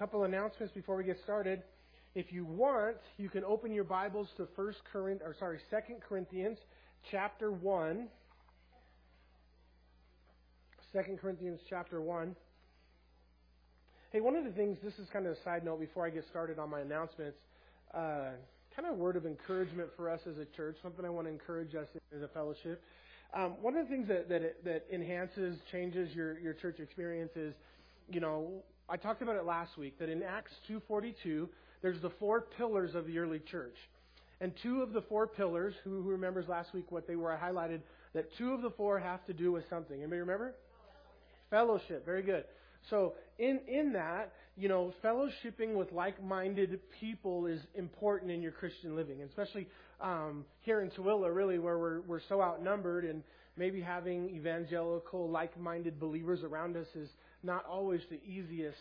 couple announcements before we get started. If you want, you can open your Bibles to First Corinth, or sorry, Second Corinthians, chapter one. Second Corinthians, chapter one. Hey, one of the things. This is kind of a side note before I get started on my announcements. Uh, kind of a word of encouragement for us as a church. Something I want to encourage us as a fellowship. Um, one of the things that that, that enhances, changes your your church experience is, you know, I talked about it last week that in Acts 2:42, there's the four pillars of the early church. And two of the four pillars, who, who remembers last week what they were? I highlighted that two of the four have to do with something. Anybody remember? Fellowship. Very good. So in in that, you know, fellowshipping with like-minded people is important in your Christian living, especially um, here in Tooele, really, where we're we're so outnumbered, and maybe having evangelical, like-minded believers around us is not always the easiest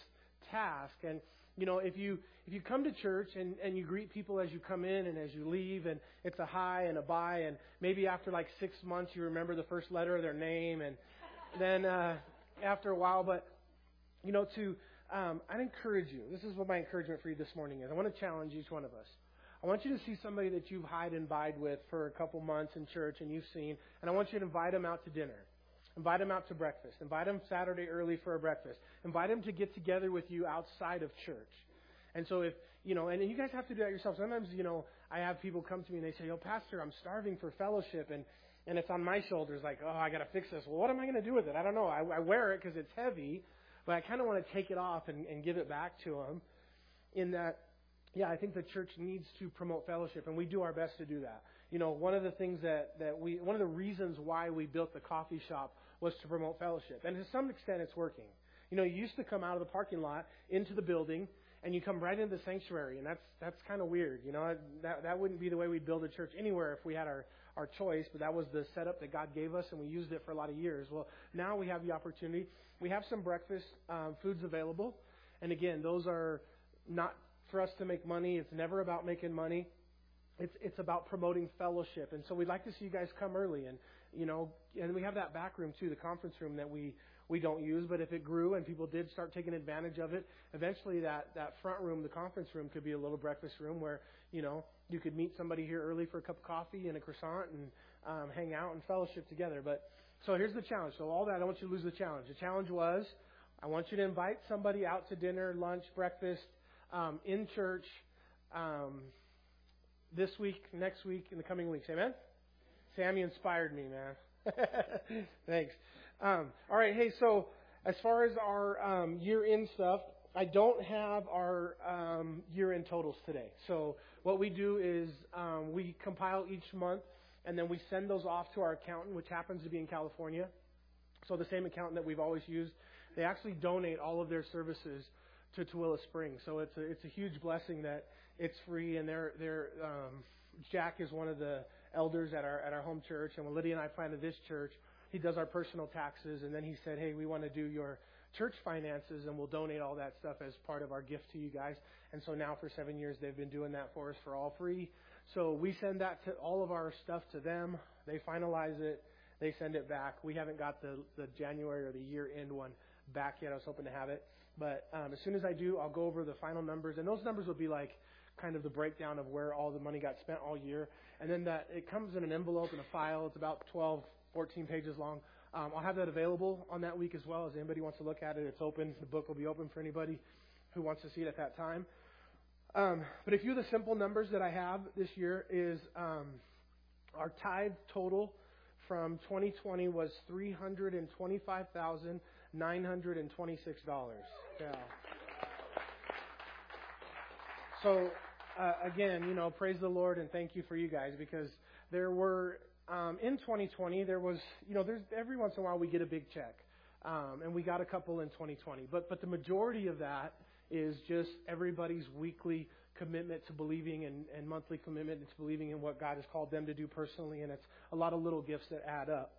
task. And you know, if you if you come to church and and you greet people as you come in and as you leave, and it's a hi and a bye, and maybe after like six months you remember the first letter of their name, and then uh, after a while, but you know, to um, I'd encourage you. This is what my encouragement for you this morning is. I want to challenge each one of us. I want you to see somebody that you've hide and bide with for a couple months in church and you've seen, and I want you to invite them out to dinner. Invite them out to breakfast. Invite them Saturday early for a breakfast. Invite them to get together with you outside of church. And so if, you know, and you guys have to do that yourself. Sometimes, you know, I have people come to me and they say, yo, Pastor, I'm starving for fellowship. And, and it's on my shoulders like, oh, I got to fix this. Well, what am I going to do with it? I don't know. I, I wear it because it's heavy, but I kind of want to take it off and, and give it back to them in that, yeah, I think the church needs to promote fellowship, and we do our best to do that. You know, one of the things that, that we, one of the reasons why we built the coffee shop was to promote fellowship. And to some extent, it's working. You know, you used to come out of the parking lot into the building, and you come right into the sanctuary, and that's that's kind of weird. You know, that that wouldn't be the way we'd build a church anywhere if we had our our choice. But that was the setup that God gave us, and we used it for a lot of years. Well, now we have the opportunity. We have some breakfast um, foods available, and again, those are not for us to make money. It's never about making money. It's it's about promoting fellowship, and so we'd like to see you guys come early and you know, and we have that back room too, the conference room that we we don't use. But if it grew and people did start taking advantage of it, eventually that that front room, the conference room, could be a little breakfast room where you know you could meet somebody here early for a cup of coffee and a croissant and um, hang out and fellowship together. But so here's the challenge. So all that, I don't want you to lose the challenge. The challenge was, I want you to invite somebody out to dinner, lunch, breakfast, um, in church. Um, this week, next week, in the coming weeks. Amen? Sammy inspired me, man. Thanks. Um, all right, hey, so as far as our um, year-end stuff, I don't have our um, year-end totals today. So what we do is um, we compile each month, and then we send those off to our accountant, which happens to be in California. So the same accountant that we've always used. They actually donate all of their services to Tooele Springs. So it's a, it's a huge blessing that it's free, and they're, they're, um, Jack is one of the elders at our at our home church, and when Lydia and I planted this church, he does our personal taxes, and then he said, "Hey, we want to do your church finances, and we'll donate all that stuff as part of our gift to you guys." And so now for seven years, they've been doing that for us for all free. So we send that to all of our stuff to them. They finalize it. They send it back. We haven't got the the January or the year end one back yet. I was hoping to have it, but um, as soon as I do, I'll go over the final numbers, and those numbers will be like kind of the breakdown of where all the money got spent all year. And then that it comes in an envelope and a file. It's about 12, 14 pages long. Um, I'll have that available on that week as well. As anybody wants to look at it, it's open. The book will be open for anybody who wants to see it at that time. Um, but a few of the simple numbers that I have this year is um, our tithe total from 2020 was three hundred and twenty-five thousand nine hundred and twenty-six dollars. Yeah. So uh, again, you know, praise the Lord and thank you for you guys because there were um, in 2020 there was, you know, there's every once in a while we get a big check, um, and we got a couple in 2020, but but the majority of that is just everybody's weekly commitment to believing and, and monthly commitment to believing in what God has called them to do personally, and it's a lot of little gifts that add up.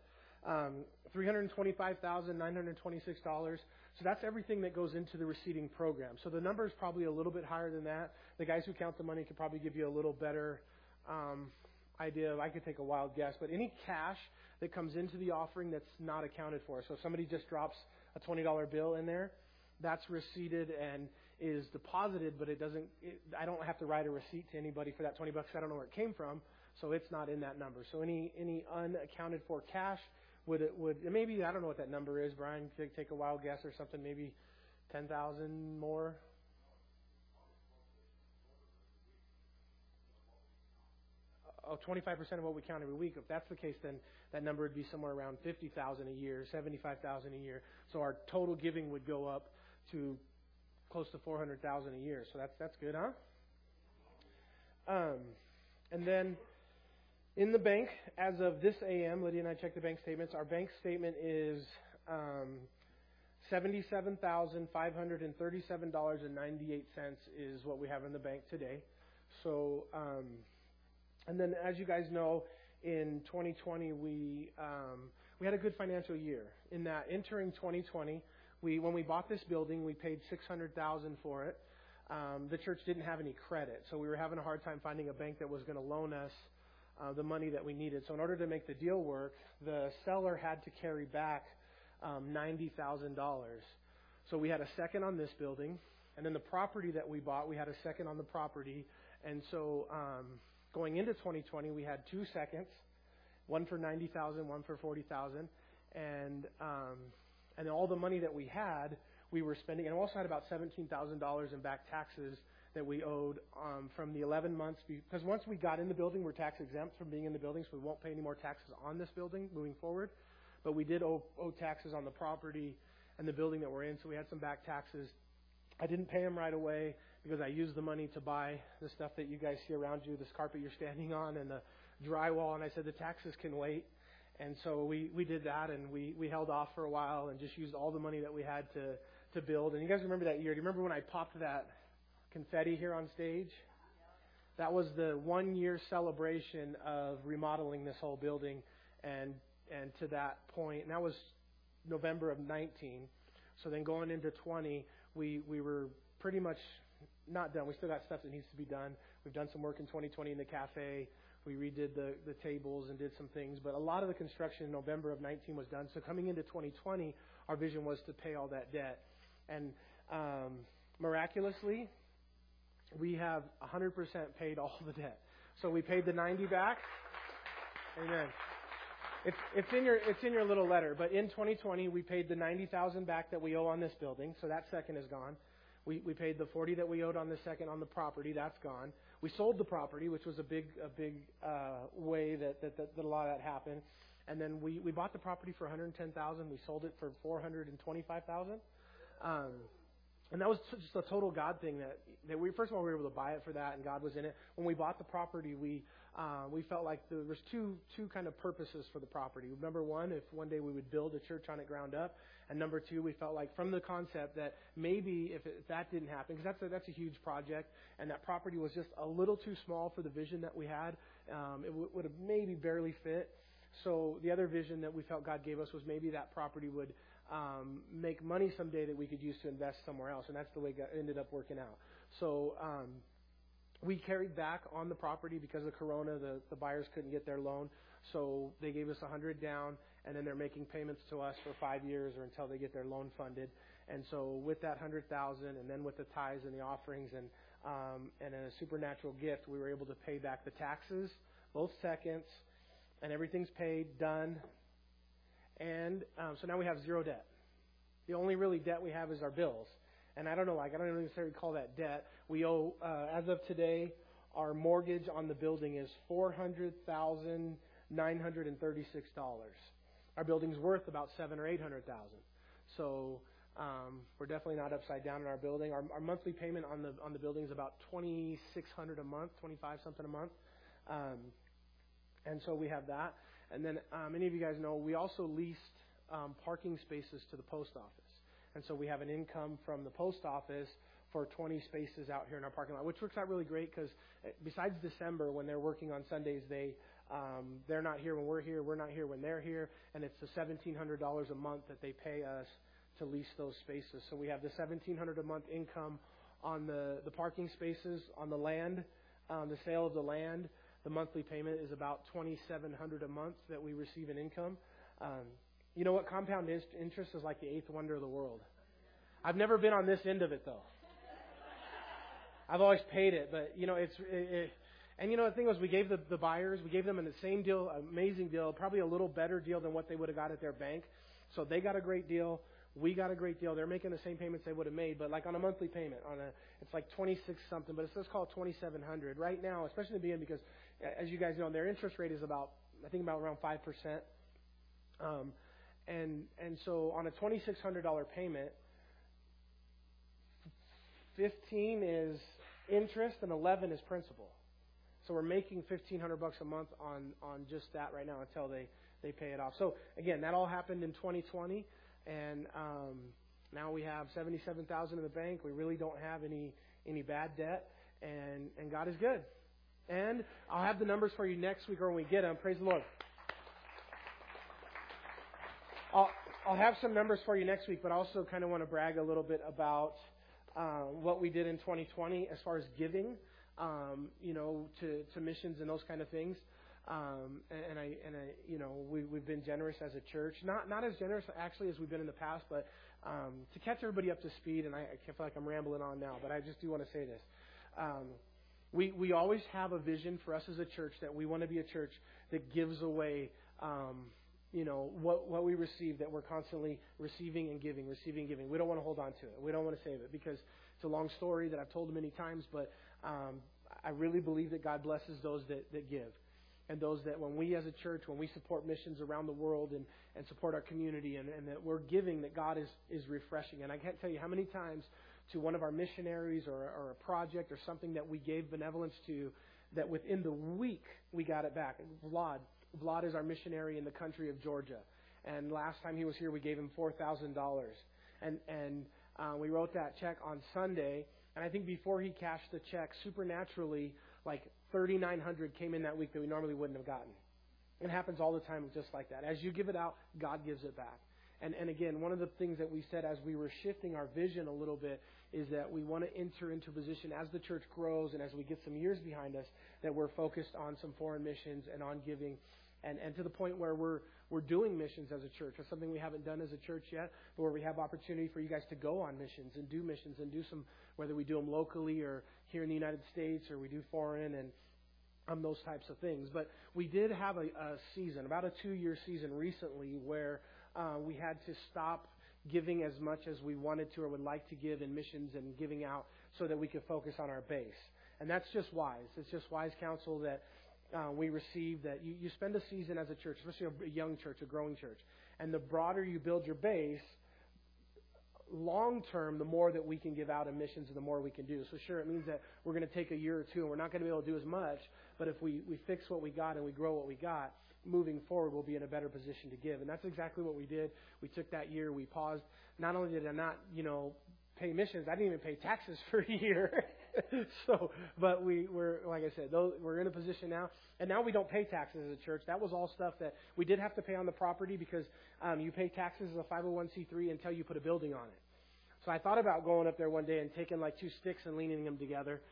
Um, $325,926 so that's everything that goes into the receiving program. So the number is probably a little bit higher than that. The guys who count the money could probably give you a little better um, idea. I could take a wild guess, but any cash that comes into the offering that's not accounted for. So if somebody just drops a $20 bill in there, that's receipted and is deposited, but it doesn't. It, I don't have to write a receipt to anybody for that 20 bucks. I don't know where it came from, so it's not in that number. So any any unaccounted for cash would it would maybe I don't know what that number is. Brian, take, take a wild guess or something. Maybe 10,000 more. Oh, 25% of what we count every week. If that's the case, then that number would be somewhere around 50,000 a year, 75,000 a year. So our total giving would go up to close to 400,000 a year. So that's that's good, huh? Um, and then in the bank, as of this AM, Lydia and I checked the bank statements. Our bank statement is um, seventy-seven thousand five hundred and thirty-seven dollars and ninety-eight cents is what we have in the bank today. So, um, and then as you guys know, in 2020 we um, we had a good financial year. In that entering 2020 we, when we bought this building, we paid six hundred thousand for it. Um, the church didn't have any credit, so we were having a hard time finding a bank that was going to loan us uh, the money that we needed. So in order to make the deal work, the seller had to carry back um, ninety thousand dollars. So we had a second on this building, and then the property that we bought, we had a second on the property. And so um, going into 2020, we had two seconds, one for ninety thousand, one for forty thousand, and um, and all the money that we had, we were spending, and we also had about $17,000 in back taxes that we owed um, from the 11 months. Because once we got in the building, we're tax exempt from being in the building, so we won't pay any more taxes on this building moving forward. But we did owe, owe taxes on the property and the building that we're in, so we had some back taxes. I didn't pay them right away because I used the money to buy the stuff that you guys see around you, this carpet you're standing on, and the drywall. And I said the taxes can wait. And so we, we did that and we, we held off for a while and just used all the money that we had to, to build. And you guys remember that year? Do you remember when I popped that confetti here on stage? That was the one year celebration of remodeling this whole building and and to that point, and that was November of 19. So then going into 20, we we were pretty much not done. We still got stuff that needs to be done. We've done some work in 2020 in the cafe. We redid the, the tables and did some things, but a lot of the construction in November of 19 was done. So coming into 2020, our vision was to pay all that debt. And um, miraculously, we have 100% paid all the debt. So we paid the 90 back. Amen. It's, it's in your it's in your little letter. But in 2020, we paid the 90,000 back that we owe on this building. So that second is gone. We we paid the 40 that we owed on the second on the property. That's gone. We sold the property, which was a big a big uh, way that, that, that that a lot of that happened. And then we we bought the property for 110,000. We sold it for 425,000. Um, and that was just a total God thing that, that we, first of all, we were able to buy it for that and God was in it. When we bought the property, we, uh, we felt like there was two, two kind of purposes for the property. Number one, if one day we would build a church on it ground up. And number two, we felt like from the concept that maybe if, it, if that didn't happen, because that's a, that's a huge project and that property was just a little too small for the vision that we had, um, it w- would have maybe barely fit. So the other vision that we felt God gave us was maybe that property would um, make money someday that we could use to invest somewhere else, and that's the way it ended up working out. So um, we carried back on the property because of Corona. The, the buyers couldn't get their loan, so they gave us a hundred down, and then they're making payments to us for five years or until they get their loan funded. And so with that hundred thousand, and then with the tithes and the offerings and um, and a supernatural gift, we were able to pay back the taxes, both seconds, and everything's paid, done, and um, so now we have zero debt. The only really debt we have is our bills. And I don't know, like I don't necessarily call that debt. We owe, uh, as of today, our mortgage on the building is four hundred thousand nine hundred and thirty-six dollars. Our building's worth about seven or eight hundred thousand. So um, we're definitely not upside down in our building. Our, our monthly payment on the on the building is about twenty-six hundred a month, twenty-five something a month. Um, and so we have that. And then um, many of you guys know we also leased um, parking spaces to the post office. And so we have an income from the post office for 20 spaces out here in our parking lot, which works out really great because eh, besides December, when they're working on Sundays, they um, they're not here when we're here, we're not here when they're here, and it's the $1,700 a month that they pay us to lease those spaces. So we have the 1,700 a month income on the the parking spaces, on the land, um, the sale of the land, the monthly payment is about 2700 a month that we receive in income. Um, you know what? Compound interest is like the eighth wonder of the world. I've never been on this end of it though. I've always paid it, but you know, it's it, it, and you know the thing was, we gave the, the buyers, we gave them the same deal, amazing deal, probably a little better deal than what they would have got at their bank. So they got a great deal. We got a great deal. They're making the same payments they would have made, but like on a monthly payment, on a it's like twenty six something, but it says call it twenty seven hundred right now, especially in the beginning because, as you guys know, their interest rate is about I think about around five percent. Um, and and so on a twenty six hundred dollar payment, fifteen is interest and eleven is principal. So we're making fifteen hundred bucks a month on on just that right now until they they pay it off. So again, that all happened in 2020, and um, now we have seventy-seven thousand in the bank. We really don't have any any bad debt, and and God is good. And I'll have the numbers for you next week or when we get them. Praise the Lord. I'll I'll have some numbers for you next week, but I also kind of want to brag a little bit about uh, what we did in 2020 as far as giving um, you know, to, to missions and those kind of things. Um, and, and I, and I, you know, we, we've been generous as a church. Not, not as generous actually as we've been in the past, but um, to catch everybody up to speed. And I, I feel like I'm rambling on now, but I just do want to say this. Um, we, we always have a vision for us as a church that we want to be a church that gives away, um, you know, what, what we receive, that we're constantly receiving and giving, receiving and giving. We don't want to hold on to it. We don't want to save it because it's a long story that I've told many times, but um, I really believe that God blesses those that, that give. And those that when we as a church, when we support missions around the world and, and support our community and, and that we're giving, that God is, is refreshing. And I can't tell you how many times to one of our missionaries or, or a project or something that we gave benevolence to, that within the week we got it back. Vlad, Vlad is our missionary in the country of Georgia. And last time he was here, we gave him $4,000. And, and uh, we wrote that check on Sunday and I think before he cashed the check, supernaturally, like 3,900 came in that week that we normally wouldn't have gotten. It happens all the time just like that. As you give it out, God gives it back. And, and again, one of the things that we said as we were shifting our vision a little bit is that we want to enter into a position as the church grows and as we get some years behind us that we're focused on some foreign missions and on giving and, and to the point where we're, we're doing missions as a church. That's something we haven't done as a church yet, but where we have opportunity for you guys to go on missions and do missions and do some, whether we do them locally or here in the United States or we do foreign and um, those types of things. But we did have a, a season, about a two-year season recently, where uh, we had to stop giving as much as we wanted to or would like to give in missions and giving out so that we could focus on our base. And that's just wise. It's just wise counsel that uh, we receive that you, you spend a season as a church, especially a young church, a growing church, and the broader you build your base, long term, the more that we can give out in missions and the more we can do. So sure, it means that we're going to take a year or two and we're not going to be able to do as much, but if we, we fix what we got and we grow what we got, moving forward, we'll be in a better position to give. And that's exactly what we did. We took that year, we paused. Not only did I not, you know, pay missions, I didn't even pay taxes for a year. so, but we were, like I said, those, we're in a position now, and now we don't pay taxes as a church. That was all stuff that we did have to pay on the property because um, you pay taxes as a 501c3 until you put a building on it. So I thought about going up there one day and taking like two sticks and leaning them together,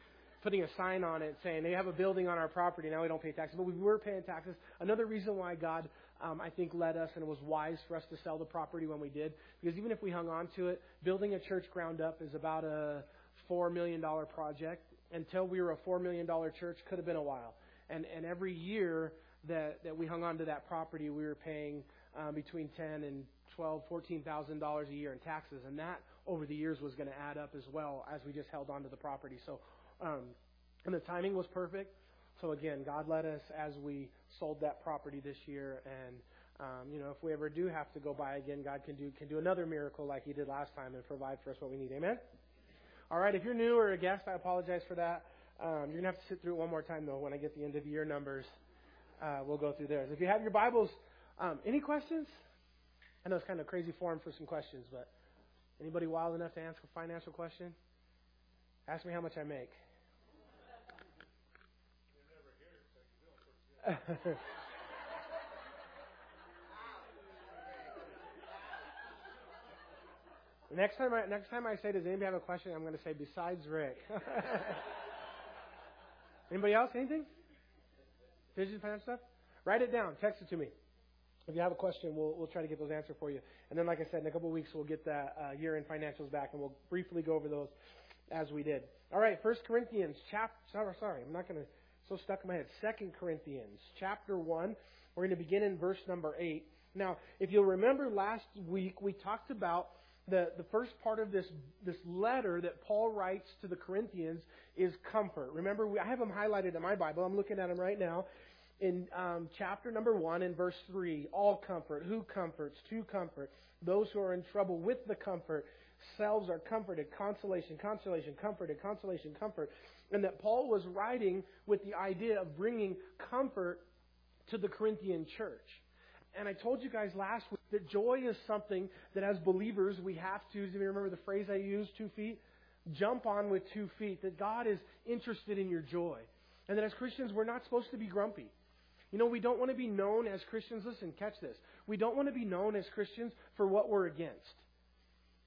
putting a sign on it saying they have a building on our property. Now we don't pay taxes, but we were paying taxes. Another reason why God, um, I think, led us and was wise for us to sell the property when we did, because even if we hung on to it, building a church ground up is about a $4 million project. Until we were a $4 million church, could have been a while. And, and every year that, that we hung on to that property, we were paying uh, between 10 and 12, 14,000 dollars a year in taxes, and that over the years was going to add up as well as we just held on to the property. So, um, and the timing was perfect. So again, God led us as we sold that property this year, and um, you know, if we ever do have to go buy again, God can do can do another miracle like He did last time and provide for us what we need. Amen. All right, if you're new or a guest, I apologize for that. Um, you're to have to sit through it one more time, though, when I get the end of the year numbers. Uh, we'll go through theirs. If you have your Bibles, um, any questions? I know it's kind of crazy form for some questions, but anybody wild enough to answer a financial question? Ask me how much I make. Next time, I, next time I say, does anybody have a question? I'm going to say, besides Rick. anybody else? Anything? Vision, plan stuff? Write it down. Text it to me. If you have a question, we'll, we'll try to get those answered for you. And then, like I said, in a couple of weeks, we'll get that uh, year-end financials back, and we'll briefly go over those as we did. All right, First Corinthians, chapter. Sorry, I'm not going to so stuck in my head. Second Corinthians, chapter one. We're going to begin in verse number eight. Now, if you'll remember last week, we talked about the, the first part of this, this letter that Paul writes to the Corinthians is comfort. Remember, we, I have them highlighted in my Bible. I'm looking at them right now. In um, chapter number 1 in verse 3, all comfort. Who comforts? To comfort. Those who are in trouble with the comfort. Selves are comforted. Consolation, consolation, comforted, consolation, comfort. And that Paul was writing with the idea of bringing comfort to the Corinthian church. And I told you guys last week that joy is something that as believers we have to, do you remember the phrase I used, two feet? Jump on with two feet. That God is interested in your joy. And that as Christians we're not supposed to be grumpy. You know, we don't want to be known as Christians. Listen, catch this. We don't want to be known as Christians for what we're against.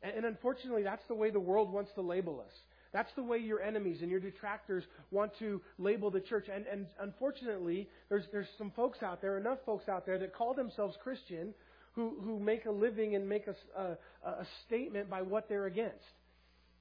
And, unfortunately, that's the way the world wants to label us. That's the way your enemies and your detractors want to label the church. And, and unfortunately, there's, there's some folks out there, enough folks out there that call themselves Christian who, who make a living and make a, a, a statement by what they're against.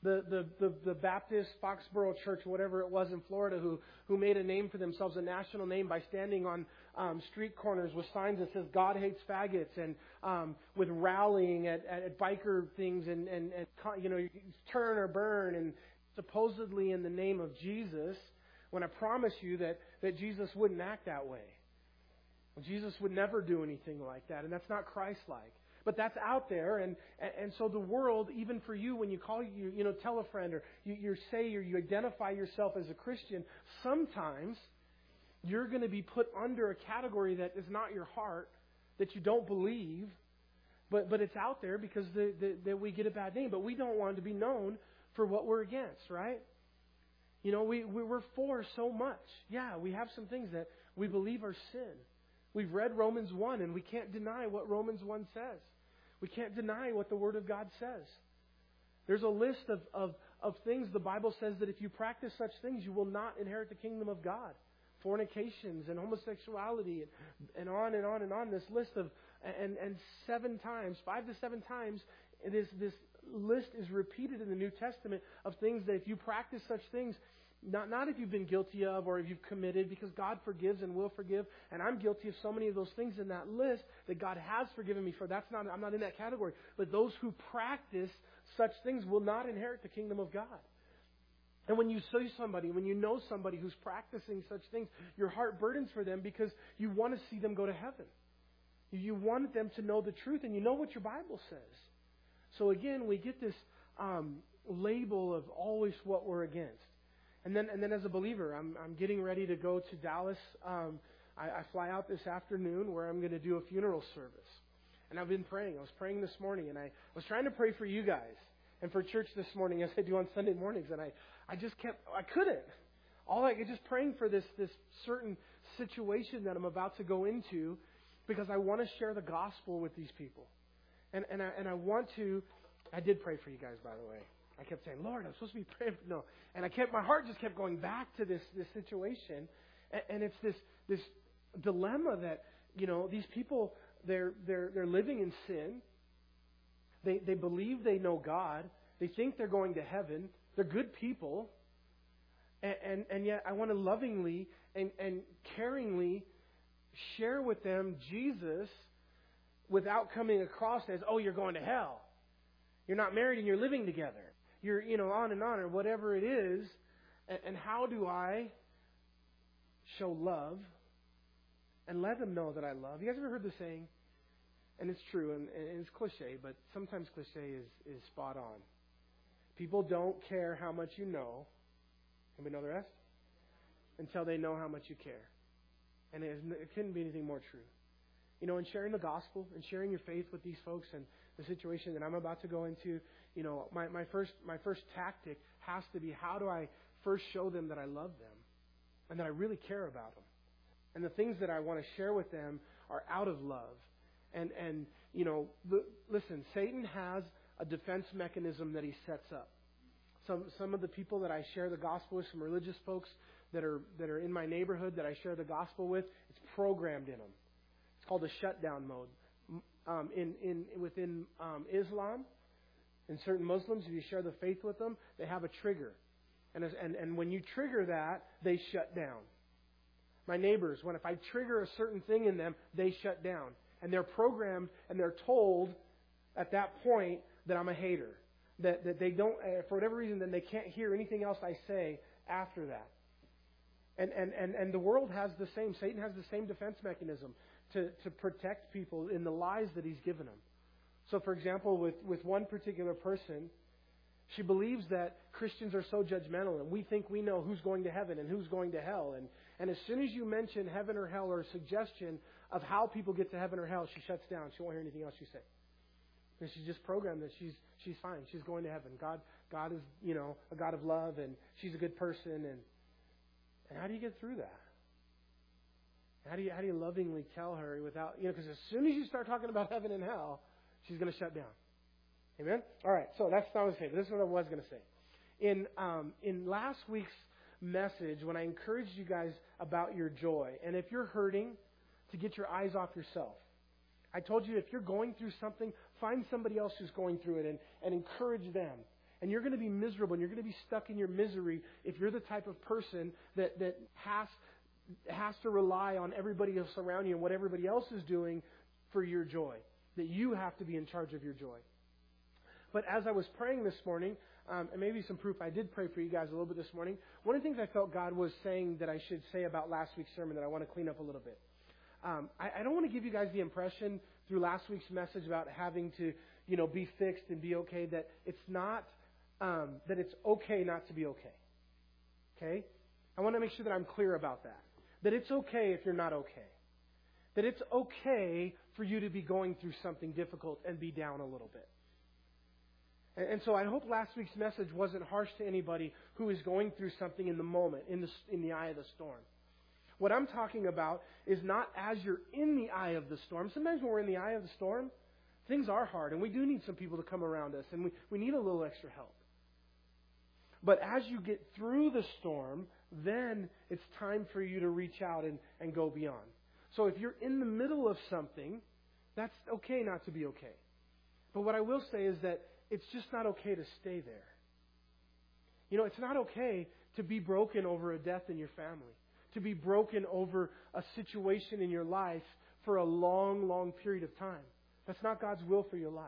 The, the, the, the, Baptist Foxborough Church, whatever it was in Florida, who, who made a name for themselves, a national name, by standing on um, street corners with signs that says God hates faggots, and um, with rallying at, at, at biker things, and, and, and you know, turn or burn, and supposedly in the name of Jesus, when I promise you that, that Jesus wouldn't act that way. Well, Jesus would never do anything like that, and that's not Christ like. But that's out there, and, and so the world, even for you, when you call you, you know, tell a friend, or you, you say, or you identify yourself as a Christian, sometimes you're going to be put under a category that is not your heart, that you don't believe, but, but it's out there because the, the, that we get a bad name. But we don't want to be known for what we're against, right? You know, we, we, we're for so much. Yeah, we have some things that we believe are sin. We've read Romans 1, and we can't deny what Romans 1 says. We can't deny what the Word of God says. There's a list of, of, of things the Bible says that if you practice such things, you will not inherit the kingdom of God. Fornications and homosexuality and, and on and on and on. This list of, and, and seven times, five to seven times, it is this list is repeated in the New Testament of things that if you practice such things, not, not if you've been guilty of or if you've committed, because God forgives and will forgive. And I'm guilty of so many of those things in that list that God has forgiven me for. That's not, I'm not in that category. But those who practice such things will not inherit the kingdom of God. And when you see somebody, when you know somebody who's practicing such things, your heart burdens for them because you want to see them go to heaven. You want them to know the truth, and you know what your Bible says. So again, we get this um, label of always what we're against. And then, and then as a believer, I'm, I'm getting ready to go to Dallas. Um, I, I fly out this afternoon where I'm going to do a funeral service. And I've been praying. I was praying this morning, and I was trying to pray for you guys and for church this morning as I do on Sunday mornings. And I, I just kept, I couldn't. All I could just praying for this, this certain situation that I'm about to go into because I want to share the gospel with these people. And, and, I, and I want to, I did pray for you guys, by the way. I kept saying, Lord, I'm supposed to be praying for, no. And I kept, my heart just kept going back to this, this situation. And, and it's this, this dilemma that, you know, these people, they're, they're, they're living in sin. They, they believe they know God. They think they're going to heaven. They're good people. And, and, and yet I want to lovingly and, and caringly share with them Jesus without coming across as, oh, you're going to hell. You're not married and you're living together. You're, you know, on and on, or whatever it is. And, how do I show love and let them know that I love? You guys ever heard the saying? And it's true, and, and it's cliche, but sometimes cliche is, is spot on. People don't care how much you know. Anybody know the rest? Until they know how much you care. And it, it couldn't be anything more true you know, in sharing the gospel and sharing your faith with these folks and the situation that I'm about to go into, you know, my, my first my first tactic has to be how do I first show them that I love them and that I really care about them. And the things that I want to share with them are out of love. And and you know, the, listen, Satan has a defense mechanism that he sets up. Some some of the people that I share the gospel with, some religious folks that are that are in my neighborhood that I share the gospel with, it's programmed in them called a shutdown mode. Um, in, in, within um, Islam, and certain Muslims, if you share the faith with them, they have a trigger. And, as, and, and when you trigger that, they shut down. My neighbors, when if I trigger a certain thing in them, they shut down. And they're programmed and they're told at that point that I'm a hater. That, that they don't, uh, for whatever reason, then they can't hear anything else I say after that. And, and, and, and the world has the same, Satan has the same defense mechanism to, to protect people in the lies that he's given them. So, for example, with, with one particular person, she believes that Christians are so judgmental and we think we know who's going to heaven and who's going to hell. And, and as soon as you mention heaven or hell or a suggestion of how people get to heaven or hell, she shuts down. She won't hear anything else you say. And she's just programmed that she's, she's fine. She's going to heaven. God, God is, you know, a God of love and she's a good person. And, and how do you get through that? How do you, how do you lovingly tell her without, you know, because as soon as you start talking about heaven and hell, she's going to shut down. Amen? All right, so that's not what I was saying. This is what I was going to say. In, um, in last week's message, when I encouraged you guys about your joy, and if you're hurting, to get your eyes off yourself. I told you if you're going through something, find somebody else who's going through it and, and encourage them. And you're going to be miserable and you're going to be stuck in your misery if you're the type of person that, that has, has to rely on everybody else around you and what everybody else is doing for your joy. That you have to be in charge of your joy. But as I was praying this morning, um, and maybe some proof I did pray for you guys a little bit this morning, one of the things I felt God was saying that I should say about last week's sermon that I want to clean up a little bit. Um, I, I don't want to give you guys the impression through last week's message about having to, you know, be fixed and be okay that it's not um, that it's okay not to be okay. Okay, I want to make sure that I'm clear about that. That it's okay if you're not okay. That it's okay for you to be going through something difficult and be down a little bit. And, so I hope last week's message wasn't harsh to anybody who is going through something in the moment, in the, in the eye of the storm. What I'm talking about is not as you're in the eye of the storm. Sometimes when we're in the eye of the storm, things are hard, and we do need some people to come around us, and we, we need a little extra help. But as you get through the storm, then it's time for you to reach out and, and go beyond. So if you're in the middle of something, that's okay not to be okay. But what I will say is that it's just not okay to stay there. You know, it's not okay to be broken over a death in your family, to be broken over a situation in your life for a long, long period of time. That's not God's will for your life.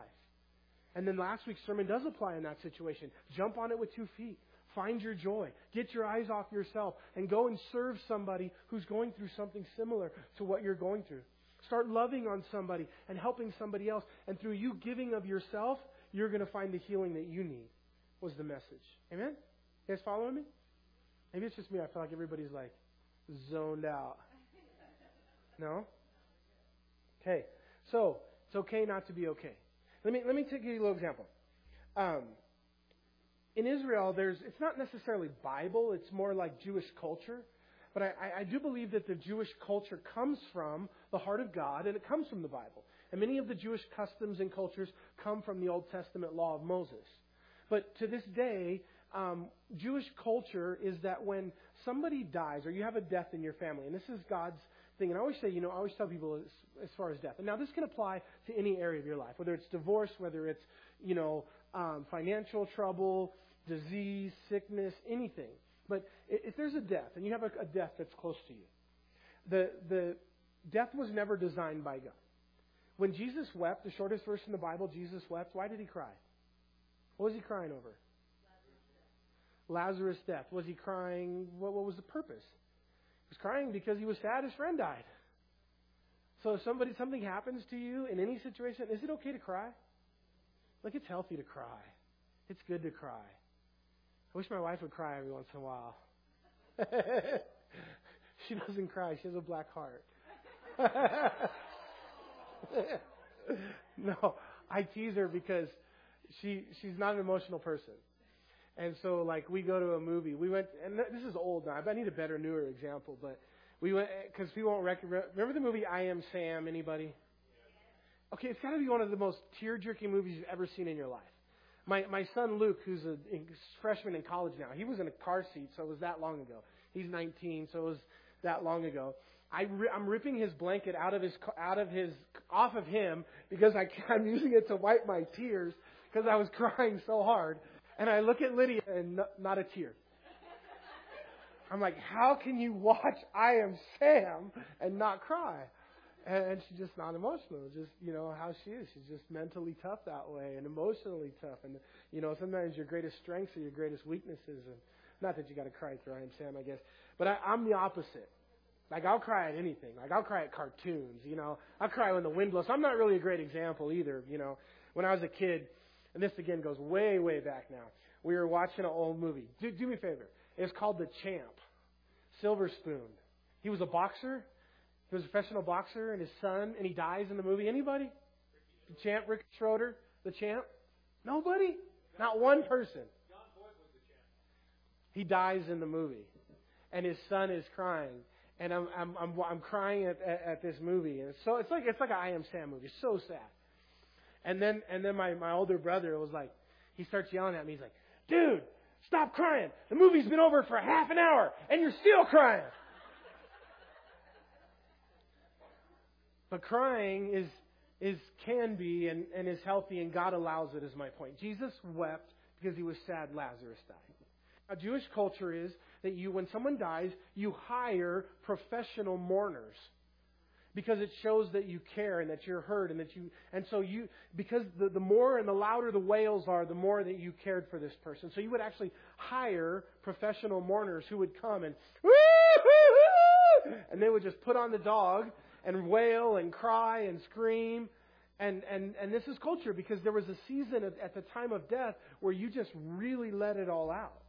And then last week's sermon does apply in that situation. Jump on it with two feet. Find your joy. Get your eyes off yourself and go and serve somebody who's going through something similar to what you're going through. Start loving on somebody and helping somebody else. And through you giving of yourself, you're going to find the healing that you need, was the message. Amen? You guys following me? Maybe it's just me. I feel like everybody's like zoned out. No? Okay. So, it's okay not to be okay. Let me, let me take you a little example. Um, in Israel, there's, it's not necessarily Bible, it's more like Jewish culture. But I, I do believe that the Jewish culture comes from the heart of God and it comes from the Bible. And many of the Jewish customs and cultures come from the Old Testament law of Moses. But to this day, um, Jewish culture is that when somebody dies or you have a death in your family, and this is God's thing, and I always say, you know, I always tell people as, as far as death. And now this can apply to any area of your life, whether it's divorce, whether it's, you know, um, financial trouble, disease, sickness, anything. But if there's a death, and you have a, death that's close to you, the, the death was never designed by God. When Jesus wept, the shortest verse in the Bible, Jesus wept. Why did he cry? What was he crying over? Lazarus' death. Was he crying? What, what was the purpose? He was crying because he was sad his friend died. So if somebody something happens to you in any situation, is it okay to cry? Like it's healthy to cry. It's good to cry. I wish my wife would cry every once in a while. she doesn't cry. She has a black heart. no, I tease her because she she's not an emotional person. And so, like, we go to a movie. We went, and this is old now. I need a better, newer example, but we went because we won't recognize. Remember the movie I Am Sam? Anybody? Okay, it's got to be one of the most tear-jerking movies you've ever seen in your life. My my son Luke, who's a freshman in college now, he was in a car seat, so it was that long ago. He's 19, so it was that long ago. I I'm ripping his blanket out of his out of his off of him because I, I'm using it to wipe my tears because I was crying so hard. And I look at Lydia and no, not a tear. I'm like, how can you watch I Am Sam and not cry? And she's just not emotional. Just you know how she is. She's just mentally tough that way and emotionally tough. And you know sometimes your greatest strengths are your greatest weaknesses. And not that you got to cry through I Am Sam, I guess, but I, I'm the opposite. Like I'll cry at anything. Like I'll cry at cartoons. You know, I'll cry when the wind blows. I'm not really a great example either. You know, when I was a kid, and this again goes way way back now. We were watching an old movie. Do, do me a favor. It's called The Champ. Silver Spoon. He was a boxer he was a professional boxer, and his son, and he dies in the movie. Anybody? The champ, Rick Schroder, the champ? Nobody? Not one person. He dies in the movie, and his son is crying, and I'm I'm I'm, I'm crying at, at, at this movie, and so it's like it's like an I Am Sam movie. It's so sad. And then and then my my older brother was like, he starts yelling at me. He's like, "Dude, stop crying! The movie's been over for half an hour, and you're still crying." But crying is, is can be and, and is healthy, and God allows it, is my point. Jesus wept because he was sad Lazarus died. Now, Jewish culture is that you, when someone dies, you hire professional mourners because it shows that you care and that you're heard and that you and so you because the, the more and the louder the wails are the more that you cared for this person so you would actually hire professional mourners who would come and and they would just put on the dog and wail and cry and scream. And, and, and this is culture because there was a season at, at the time of death where you just really let it all out.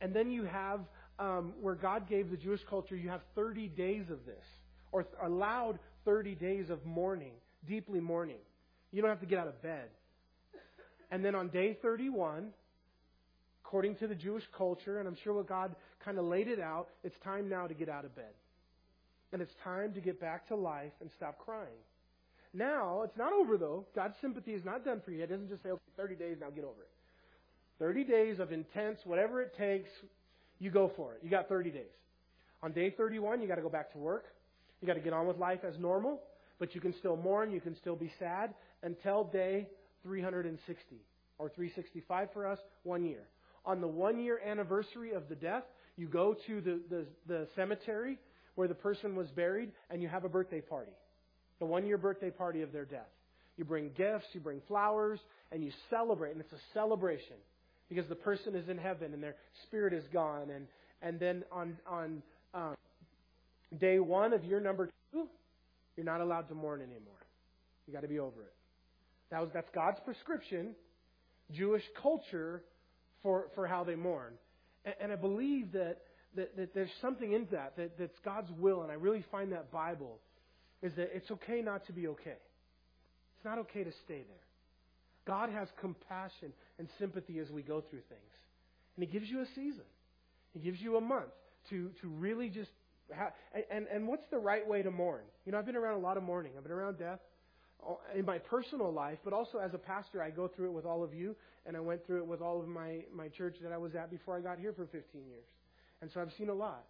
And then you have um, where God gave the Jewish culture, you have 30 days of this, or th- allowed 30 days of mourning, deeply mourning. You don't have to get out of bed. And then on day 31, according to the Jewish culture, and I'm sure what God kind of laid it out, it's time now to get out of bed. And it's time to get back to life and stop crying. Now, it's not over though. God's sympathy is not done for you. It doesn't just say, okay, 30 days, now get over it. 30 days of intense, whatever it takes, you go for it. You got 30 days. On day 31, you got to go back to work. You got to get on with life as normal, but you can still mourn, you can still be sad until day 360 or 365 for us, one year. On the one year anniversary of the death, you go to the, the, the cemetery where the person was buried and you have a birthday party. The one year birthday party of their death. You bring gifts, you bring flowers, and you celebrate, and it's a celebration because the person is in heaven and their spirit is gone. And, and then on, on um, day one of year number two, you're not allowed to mourn anymore. You got to be over it. That was, that's God's prescription, Jewish culture for, for how they mourn. And, and I believe that that, that there's something in that, that that's God's will, and I really find that Bible is that it's okay not to be okay. It's not okay to stay there. God has compassion and sympathy as we go through things. And He gives you a season. He gives you a month to, to really just have, and, and what's the right way to mourn? You know, I've been around a lot of mourning. I've been around death uh, in my personal life, but also as a pastor, I go through it with all of you, and I went through it with all of my, my church that I was at before I got here for 15 years. And so I've seen a lot.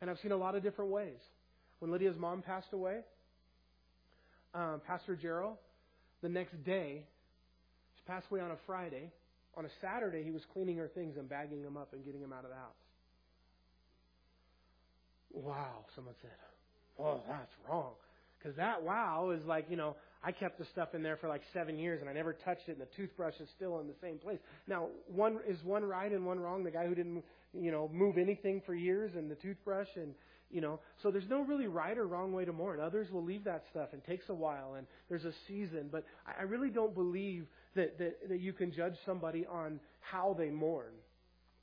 And I've seen a lot of different ways. When Lydia's mom passed away, um, Pastor Gerald, the next day, she passed away on a Friday. On a Saturday, he was cleaning her things and bagging them up and getting them out of the house. Wow, someone said. Oh, that's wrong. Because that wow is like, you know, I kept the stuff in there for like seven years and I never touched it and the toothbrush is still in the same place. Now, one is one right and one wrong. The guy who didn't you know, move anything for years and the toothbrush and, you know, so there's no really right or wrong way to mourn. Others will leave that stuff and takes a while and there's a season, but I really don't believe that, that, that you can judge somebody on how they mourn.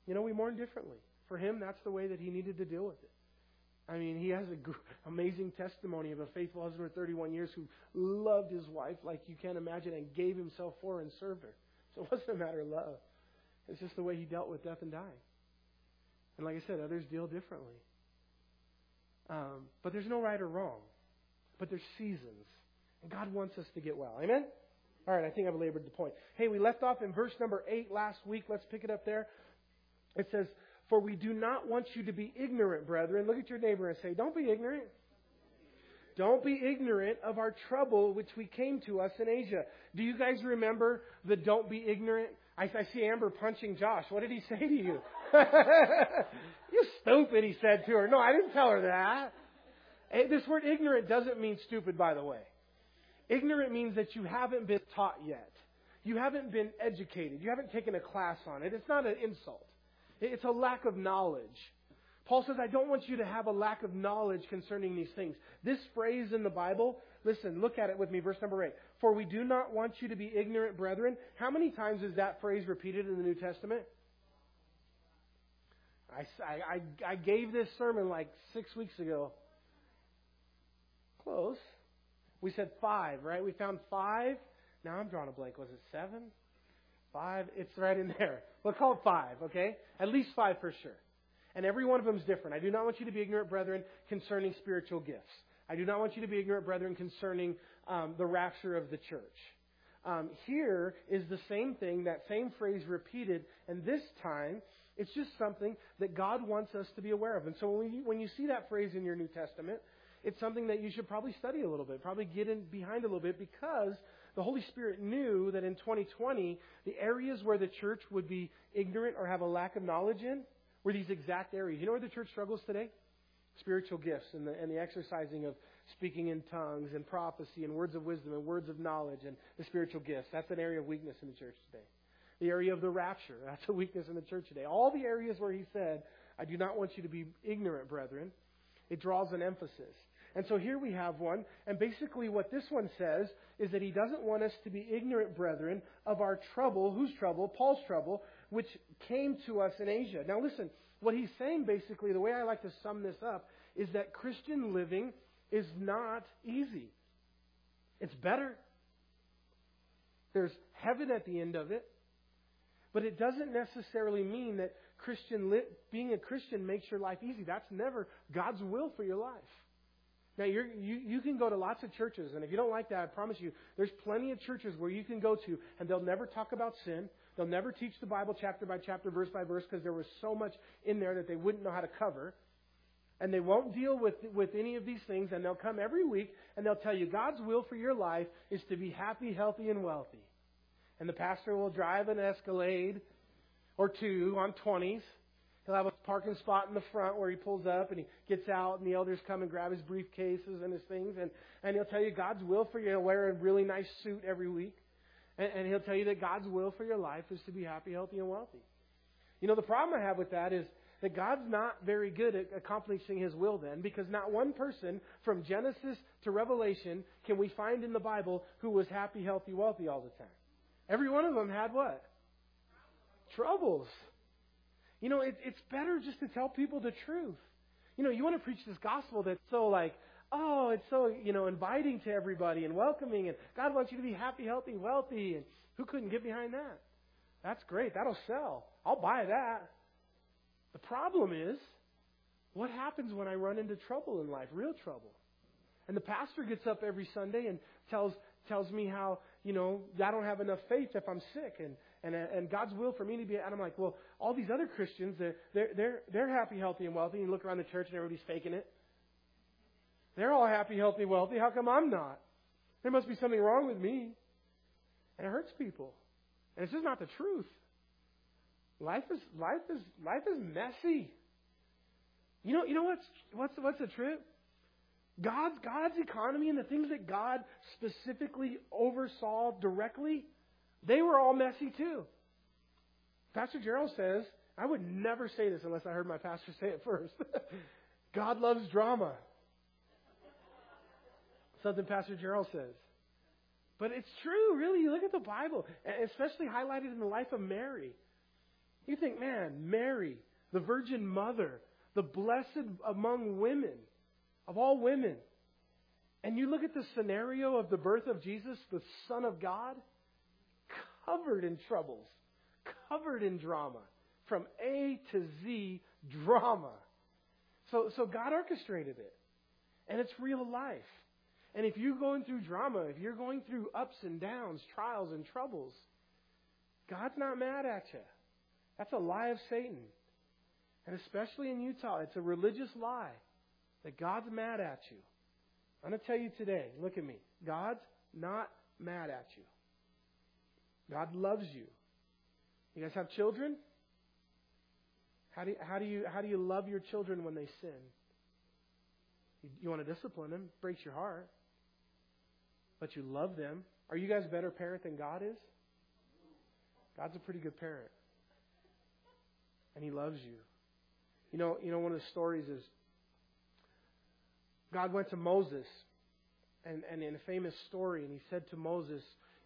You know, we mourn differently. For him, that's the way that he needed to deal with it. I mean, he has an amazing testimony of a faithful husband for 31 years who loved his wife like you can't imagine and gave himself for and served her. So it wasn't a matter of love. It's just the way he dealt with death and dying. And like I said, others deal differently. Um, but there's no right or wrong. But there's seasons. And God wants us to get well. Amen? All right, I think I belabored the point. Hey, we left off in verse number 8 last week. Let's pick it up there. It says, For we do not want you to be ignorant, brethren. Look at your neighbor and say, Don't be ignorant. Don't be ignorant of our trouble which we came to us in Asia. Do you guys remember the don't be ignorant? I, I see Amber punching Josh. What did he say to you? you stupid, he said to her. No, I didn't tell her that. Eh, this word ignorant doesn't mean stupid, by the way. Ignorant means that you haven't been taught yet. You haven't been educated. You haven't taken a class on it. It's not an insult. It's a lack of knowledge. Paul says, I don't want you to have a lack of knowledge concerning these things. This phrase in the Bible, listen, look at it with me, verse number 8. For we do not want you to be ignorant, brethren. How many times is that phrase repeated in the New Testament? I, I, I gave this sermon like six weeks ago. Close. We said five, right? We found five. Now I'm drawing a blank. Was it seven? Five? It's right in there. We'll call it five, okay? At least five for sure. And every one of them is different. I do not want you to be ignorant, brethren, concerning spiritual gifts. I do not want you to be ignorant, brethren, concerning um, the rapture of the church. Um, here is the same thing, that same phrase repeated, and this time it's just something that God wants us to be aware of. And so when you, when you see that phrase in your New Testament, it's something that you should probably study a little bit, probably get in behind a little bit, because the Holy Spirit knew that in 2020, the areas where the church would be ignorant or have a lack of knowledge in, were these exact areas. You know where the church struggles today? Spiritual gifts and the, and the exercising of speaking in tongues and prophecy and words of wisdom and words of knowledge and the spiritual gifts. That's an area of weakness in the church today. The area of the rapture. That's a weakness in the church today. All the areas where he said, I do not want you to be ignorant, brethren. It draws an emphasis. And so here we have one. And basically, what this one says is that he doesn't want us to be ignorant, brethren, of our trouble. Whose trouble? Paul's trouble, which came to us in Asia. Now, listen, what he's saying basically, the way I like to sum this up, is that Christian living is not easy. It's better. There's heaven at the end of it. But it doesn't necessarily mean that Christian li- being a Christian makes your life easy. That's never God's will for your life. Now, you you, can go to lots of churches, and if you don't like that, I promise you, there's plenty of churches where you can go to, and they'll never talk about sin. They'll never teach the Bible chapter by chapter, verse by verse, because there was so much in there that they wouldn't know how to cover. And they won't deal with, with any of these things, and they'll come every week and they'll tell you God's will for your life is to be happy, healthy, and wealthy. And the pastor will drive an Escalade or two on 20s. He'll have a parking spot in the front where he pulls up and he gets out, and the elders come and grab his briefcases and his things. And, and he'll tell you God's will for you to wear a really nice suit every week. And, and he'll tell you that God's will for your life is to be happy, healthy, and wealthy. You know, the problem I have with that is that God's not very good at accomplishing His will then, because not one person from Genesis to Revelation can we find in the Bible who was happy, healthy, wealthy all the time. Every one of them had what? Troubles. You know, it, it's better just to tell people the truth. You know, you want to preach this gospel that's so like, oh, it's so, you know, inviting to everybody and welcoming, and God wants you to be happy, healthy, wealthy, and who couldn't get behind that? That's great. That'll sell. I'll buy that. The problem is, what happens when I run into trouble in life, real trouble? And the pastor gets up every Sunday and tells tells me how you know I don't have enough faith if I'm sick, and and and God's will for me to be. And I'm like, well, all these other Christians, they're they're they're, they're happy, healthy, and wealthy. And you look around the church and everybody's faking it. They're all happy, healthy, wealthy. How come I'm not? There must be something wrong with me. And it hurts people. And it's just not the truth. Life is life is life is messy. You know, you know what's what's what's the trip? God's God's economy and the things that God specifically oversaw directly, they were all messy too. Pastor Gerald says, I would never say this unless I heard my pastor say it first. God loves drama. Something Pastor Gerald says. But it's true, really. You look at the Bible, especially highlighted in the life of Mary. You think, man, Mary, the Virgin Mother, the blessed among women, of all women. And you look at the scenario of the birth of Jesus, the Son of God, covered in troubles, covered in drama, from A to Z drama. So, so God orchestrated it. And it's real life. And if you're going through drama, if you're going through ups and downs, trials and troubles, God's not mad at you. That's a lie of Satan. And especially in Utah, it's a religious lie that God's mad at you. I'm going to tell you today, look at me. God's not mad at you. God loves you. You guys have children? How do you, how do you, how do you love your children when they sin? You, you want to discipline them, breaks your heart. But you love them. Are you guys a better parent than God is? God's a pretty good parent. And He loves you. You know, you know, one of the stories is God went to Moses and, and in a famous story, and he said to Moses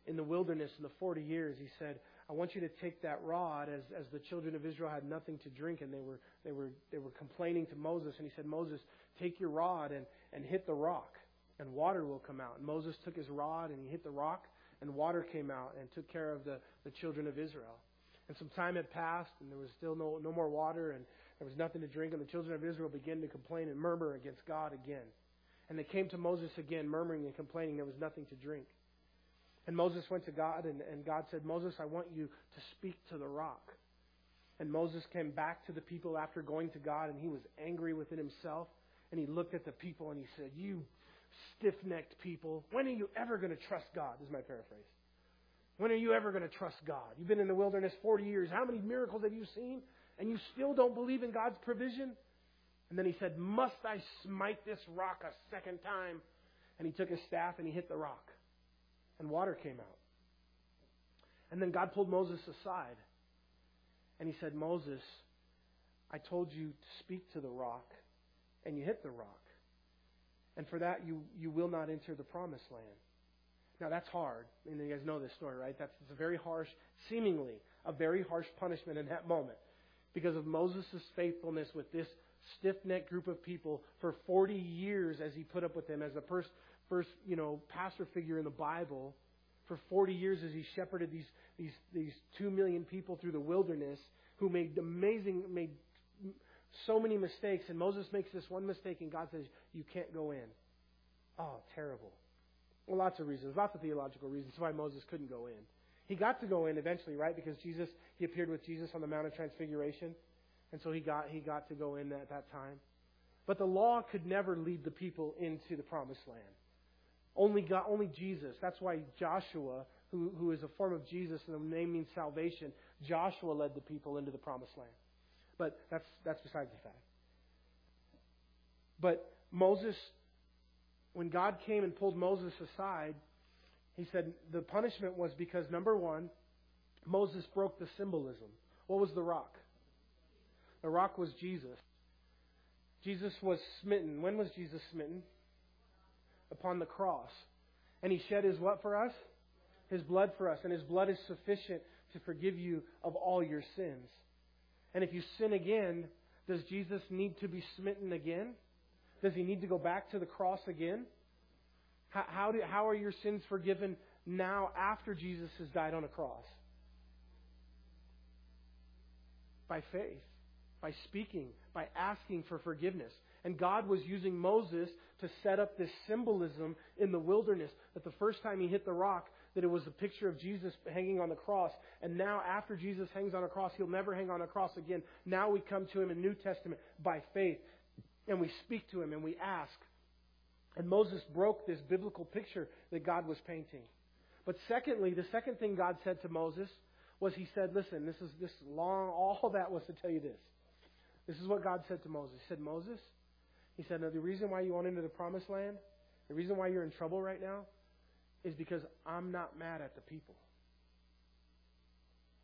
in the wilderness in the 40 years, he said, I want you to take that rod as, as the children of Israel had nothing to drink and they were, they were, they were complaining to Moses. And he said, Moses, take your rod and, and hit the rock and water will come out. And Moses took his rod and he hit the rock and water came out and took care of the, the children of Israel. And some time had passed and there was still no, no more water and there was nothing to drink. And the children of Israel began to complain and murmur against God again. And they came to Moses again, murmuring and complaining there was nothing to drink. And Moses went to God, and, and God said, Moses, I want you to speak to the rock. And Moses came back to the people after going to God, and he was angry within himself. And he looked at the people and he said, You stiff necked people, when are you ever going to trust God? This is my paraphrase. When are you ever going to trust God? You've been in the wilderness 40 years. How many miracles have you seen? And you still don't believe in God's provision? And then he said, Must I smite this rock a second time? And he took his staff and he hit the rock. And water came out. And then God pulled Moses aside. And he said, Moses, I told you to speak to the rock, and you hit the rock. And for that, you, you will not enter the promised land. Now, that's hard. And you guys know this story, right? That's it's a very harsh, seemingly a very harsh punishment in that moment because of Moses' faithfulness with this stiff necked group of people for 40 years as he put up with them as the first, first you know, pastor figure in the Bible. For 40 years as he shepherded these, these, these two million people through the wilderness who made amazing, made so many mistakes. And Moses makes this one mistake and God says, you can't go in. Oh, terrible. Well, lots of reasons, lots of theological reasons why Moses couldn't go in. He got to go in eventually, right? Because Jesus, he appeared with Jesus on the Mount of Transfiguration. And so he got, he got to go in at that time. But the law could never lead the people into the promised land. Only God, only Jesus. That's why Joshua, who, who is a form of Jesus and the name means salvation, Joshua led the people into the promised land. But that's, that's besides the fact. But Moses, when God came and pulled Moses aside, he said the punishment was because, number one, Moses broke the symbolism. What was the rock? The rock was Jesus. Jesus was smitten. When was Jesus smitten? Upon the cross. And he shed his what for us? His blood for us. And his blood is sufficient to forgive you of all your sins. And if you sin again, does Jesus need to be smitten again? Does he need to go back to the cross again? How, how, do, how are your sins forgiven now after Jesus has died on a cross? By faith by speaking, by asking for forgiveness. And God was using Moses to set up this symbolism in the wilderness that the first time he hit the rock, that it was a picture of Jesus hanging on the cross. And now, after Jesus hangs on a cross, he'll never hang on a cross again. Now we come to him in the New Testament by faith, and we speak to him and we ask. And Moses broke this biblical picture that God was painting. But secondly, the second thing God said to Moses was He said, Listen, this is this long, all that was to tell you this. This is what God said to Moses. He said, Moses, he said, now the reason why you went into the promised land, the reason why you're in trouble right now, is because I'm not mad at the people.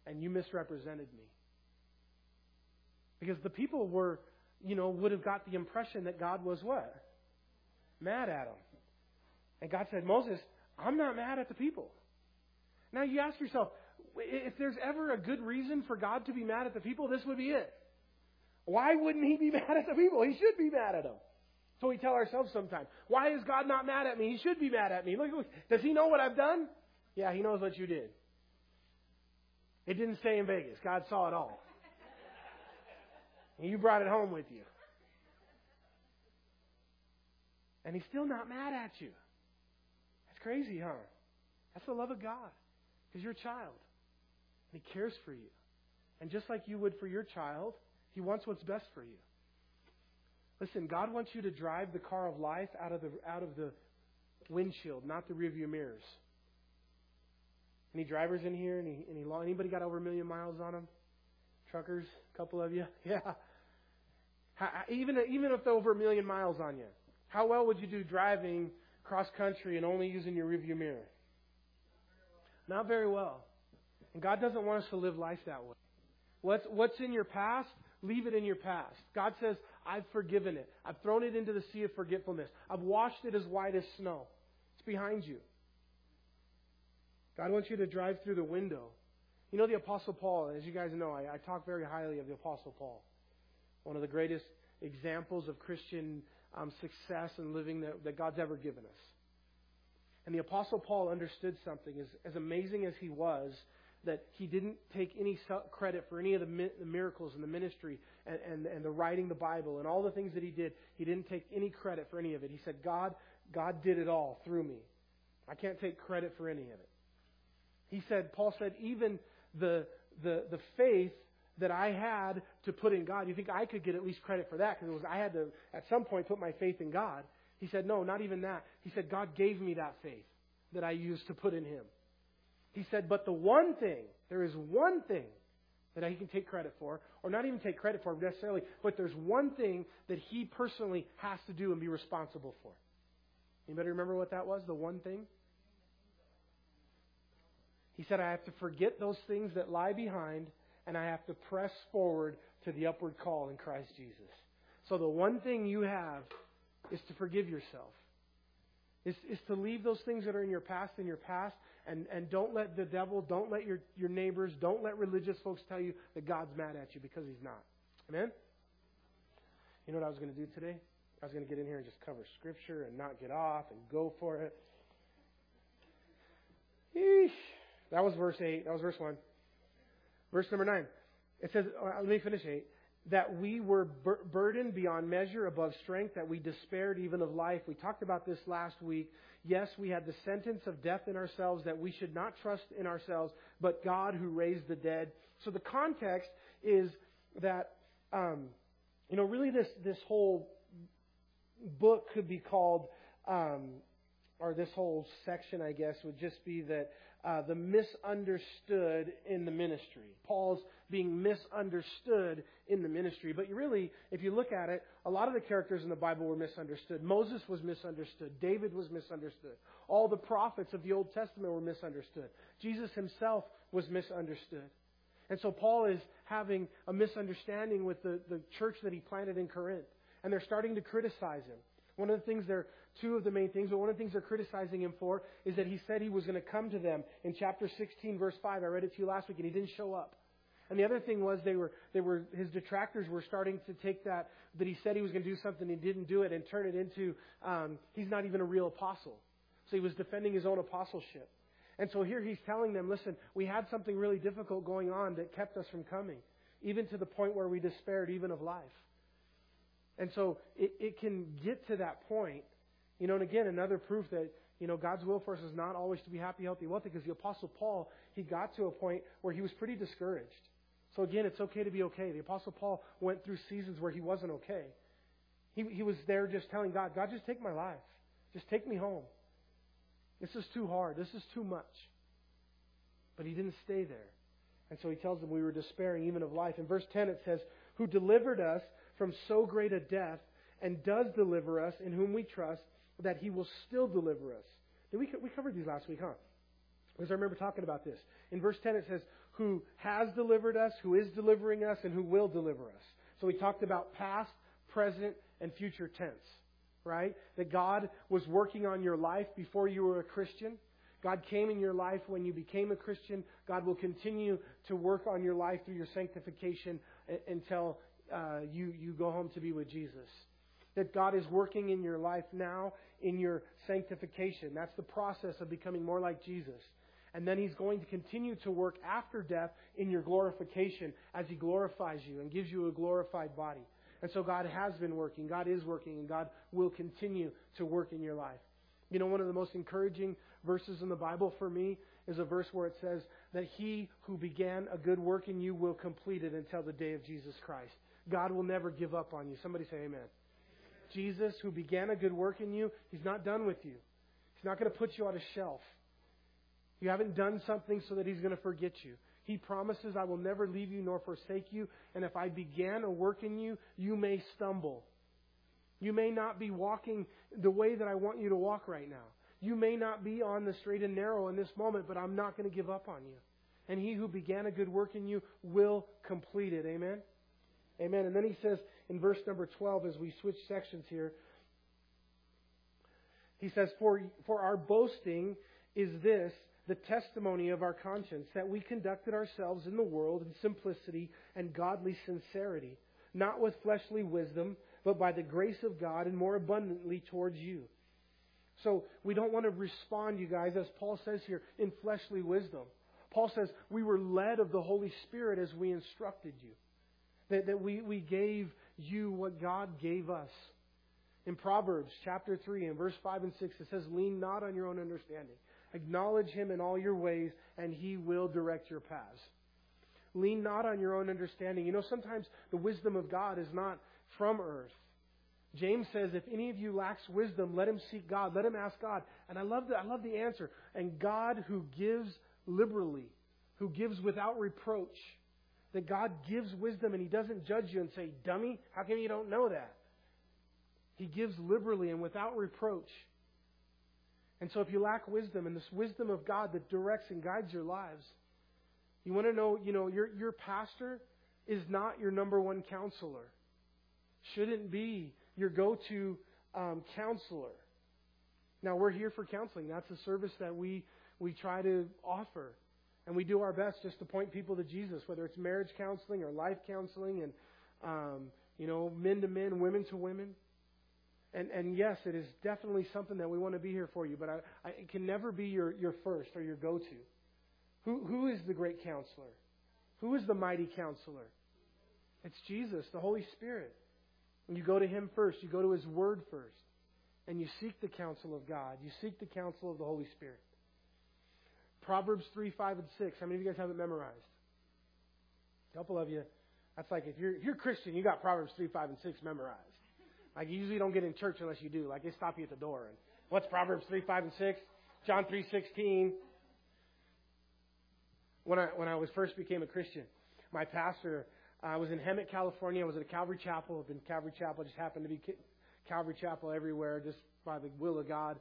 And you misrepresented me. Because the people were, you know, would have got the impression that God was what? Mad at them. And God said, Moses, I'm not mad at the people. Now you ask yourself, if there's ever a good reason for God to be mad at the people, this would be it. Why wouldn't he be mad at the people? He should be mad at them. So we tell ourselves sometimes, why is God not mad at me? He should be mad at me. Look, does he know what I've done? Yeah, he knows what you did. It didn't stay in Vegas. God saw it all. And you brought it home with you. And he's still not mad at you. That's crazy, huh? That's the love of God. Because you're a child. And he cares for you. And just like you would for your child, He wants what's best for you. Listen, God wants you to drive the car of life out of the out of the windshield, not the rearview mirrors. Any drivers in here? Any any long, anybody got over a million miles on them? Truckers, a couple of you, yeah. How, even even if they're over a million miles on you, how well would you do driving cross country and only using your rearview mirror? Not very well. And God doesn't want us to live life that way. What's what's in your past? Leave it in your past. God says, I've forgiven it. I've thrown it into the sea of forgetfulness. I've washed it as white as snow. It's behind you. God wants you to drive through the window. You know the Apostle Paul, as you guys know, I, I talk very highly of the Apostle Paul. One of the greatest examples of Christian um, success and living that, that God's ever given us. And the Apostle Paul understood something. As, as amazing as he was, that he didn't take any credit for any of the, mi- the miracles in the ministry and, and, and the writing the Bible and all the things that he did. He didn't take any credit for any of it. He said, God, God did it all through me. I can't take credit for any of it. He said, Paul said, even the, the, the faith that I had to put in God, you think I could get at least credit for that because it was I had to at some point put my faith in God. He said, no, not even that. He said, God gave me that faith that I used to put in Him. He said, but the one thing, there is one thing that he can take credit for, or not even take credit for necessarily, but there's one thing that he personally has to do and be responsible for. Anybody remember what that was? The one thing? He said, I have to forget those things that lie behind, and I have to press forward to the upward call in Christ Jesus. So the one thing you have is to forgive yourself. Is, is to leave those things that are in your past in your past and, and don't let the devil, don't let your, your neighbors, don't let religious folks tell you that God's mad at you because he's not. Amen? You know what I was going to do today? I was going to get in here and just cover scripture and not get off and go for it. Eesh. That was verse 8. That was verse 1. Verse number 9. It says, let me finish 8 that we were bur- burdened beyond measure above strength, that we despaired even of life. We talked about this last week. Yes, we had the sentence of death in ourselves that we should not trust in ourselves, but God who raised the dead. So the context is that, um, you know, really this, this whole book could be called, um, or this whole section, I guess, would just be that uh, the misunderstood in the ministry. Paul's being misunderstood in the ministry. But you really, if you look at it, a lot of the characters in the Bible were misunderstood. Moses was misunderstood. David was misunderstood. All the prophets of the Old Testament were misunderstood. Jesus himself was misunderstood. And so Paul is having a misunderstanding with the, the church that he planted in Corinth. And they're starting to criticize him. One of the things they're, two of the main things, but one of the things they're criticizing him for is that he said he was going to come to them in chapter 16, verse 5. I read it to you last week, and he didn't show up. And the other thing was they were, they were, his detractors were starting to take that, that he said he was going to do something, he didn't do it, and turn it into, um, he's not even a real apostle. So he was defending his own apostleship. And so here he's telling them, listen, we had something really difficult going on that kept us from coming, even to the point where we despaired even of life. And so it, it can get to that point. You know, and again, another proof that, you know, God's will for us is not always to be happy, healthy, wealthy, because the Apostle Paul, he got to a point where he was pretty discouraged. So again, it's okay to be okay. The Apostle Paul went through seasons where he wasn't okay. He, he was there just telling God, God, just take my life. Just take me home. This is too hard. This is too much. But he didn't stay there. And so he tells them we were despairing even of life. In verse 10 it says, Who delivered us from so great a death and does deliver us, in whom we trust, that he will still deliver us. Did we, we covered these last week, huh? Because I remember talking about this. In verse 10 it says, Who has delivered us, who is delivering us, and who will deliver us. So we talked about past, present, and future tense, right? That God was working on your life before you were a Christian. God came in your life when you became a Christian. God will continue to work on your life through your sanctification until uh, you, you go home to be with Jesus. That God is working in your life now in your sanctification. That's the process of becoming more like Jesus. And then He's going to continue to work after death in your glorification as He glorifies you and gives you a glorified body. And so God has been working, God is working, and God will continue to work in your life. You know, one of the most encouraging verses in the Bible for me is a verse where it says that he who began a good work in you will complete it until the day of Jesus Christ. God will never give up on you. Somebody say amen. Jesus, who began a good work in you, he's not done with you. He's not going to put you on a shelf. You haven't done something so that he's going to forget you. He promises, I will never leave you nor forsake you. And if I began a work in you, you may stumble. You may not be walking the way that I want you to walk right now. You may not be on the straight and narrow in this moment, but I'm not going to give up on you. And he who began a good work in you will complete it. Amen? Amen. And then he says in verse number 12, as we switch sections here, he says, For, for our boasting is this, the testimony of our conscience, that we conducted ourselves in the world in simplicity and godly sincerity, not with fleshly wisdom, but by the grace of God and more abundantly towards you. So we don't want to respond, you guys, as Paul says here, in fleshly wisdom. Paul says we were led of the Holy Spirit as we instructed you. That, that we, we gave you what God gave us. In Proverbs chapter 3 and verse 5 and 6, it says, Lean not on your own understanding. Acknowledge him in all your ways, and he will direct your paths. Lean not on your own understanding. You know, sometimes the wisdom of God is not from earth. James says, if any of you lacks wisdom, let him seek God. Let him ask God. And I love the, I love the answer. And God who gives liberally, who gives without reproach, that God gives wisdom and He doesn't judge you and say, dummy, how come you don't know that? He gives liberally and without reproach. And so if you lack wisdom and this wisdom of God that directs and guides your lives, you want to know, you know, your, your pastor is not your number one counselor. Shouldn't be your go to um, counselor. Now, we're here for counseling. That's a service that we, we try to offer. And we do our best just to point people to Jesus, whether it's marriage counseling or life counseling and, um, you know, men to men, women to women. And, and yes, it is definitely something that we want to be here for you, but I, I, it can never be your, your first or your go to. Who, who is the great counselor? Who is the mighty counselor? It's Jesus, the Holy Spirit. You go to Him first, you go to His Word first, and you seek the counsel of God, you seek the counsel of the Holy Spirit. Proverbs 3, 5, and 6. How many of you guys have it memorized? A couple of you. That's like if you're, if you're Christian, you got Proverbs 3, 5, and 6 memorized. Like you usually don't get in church unless you do. Like they stop you at the door. And what's Proverbs 3, 5, and 6? John 3, 16. When I, when I was first became a Christian, my pastor, uh, I was in Hemet, California. I was at a Calvary Chapel. I've been Calvary Chapel. I just happened to be Calvary Chapel everywhere, just by the will of God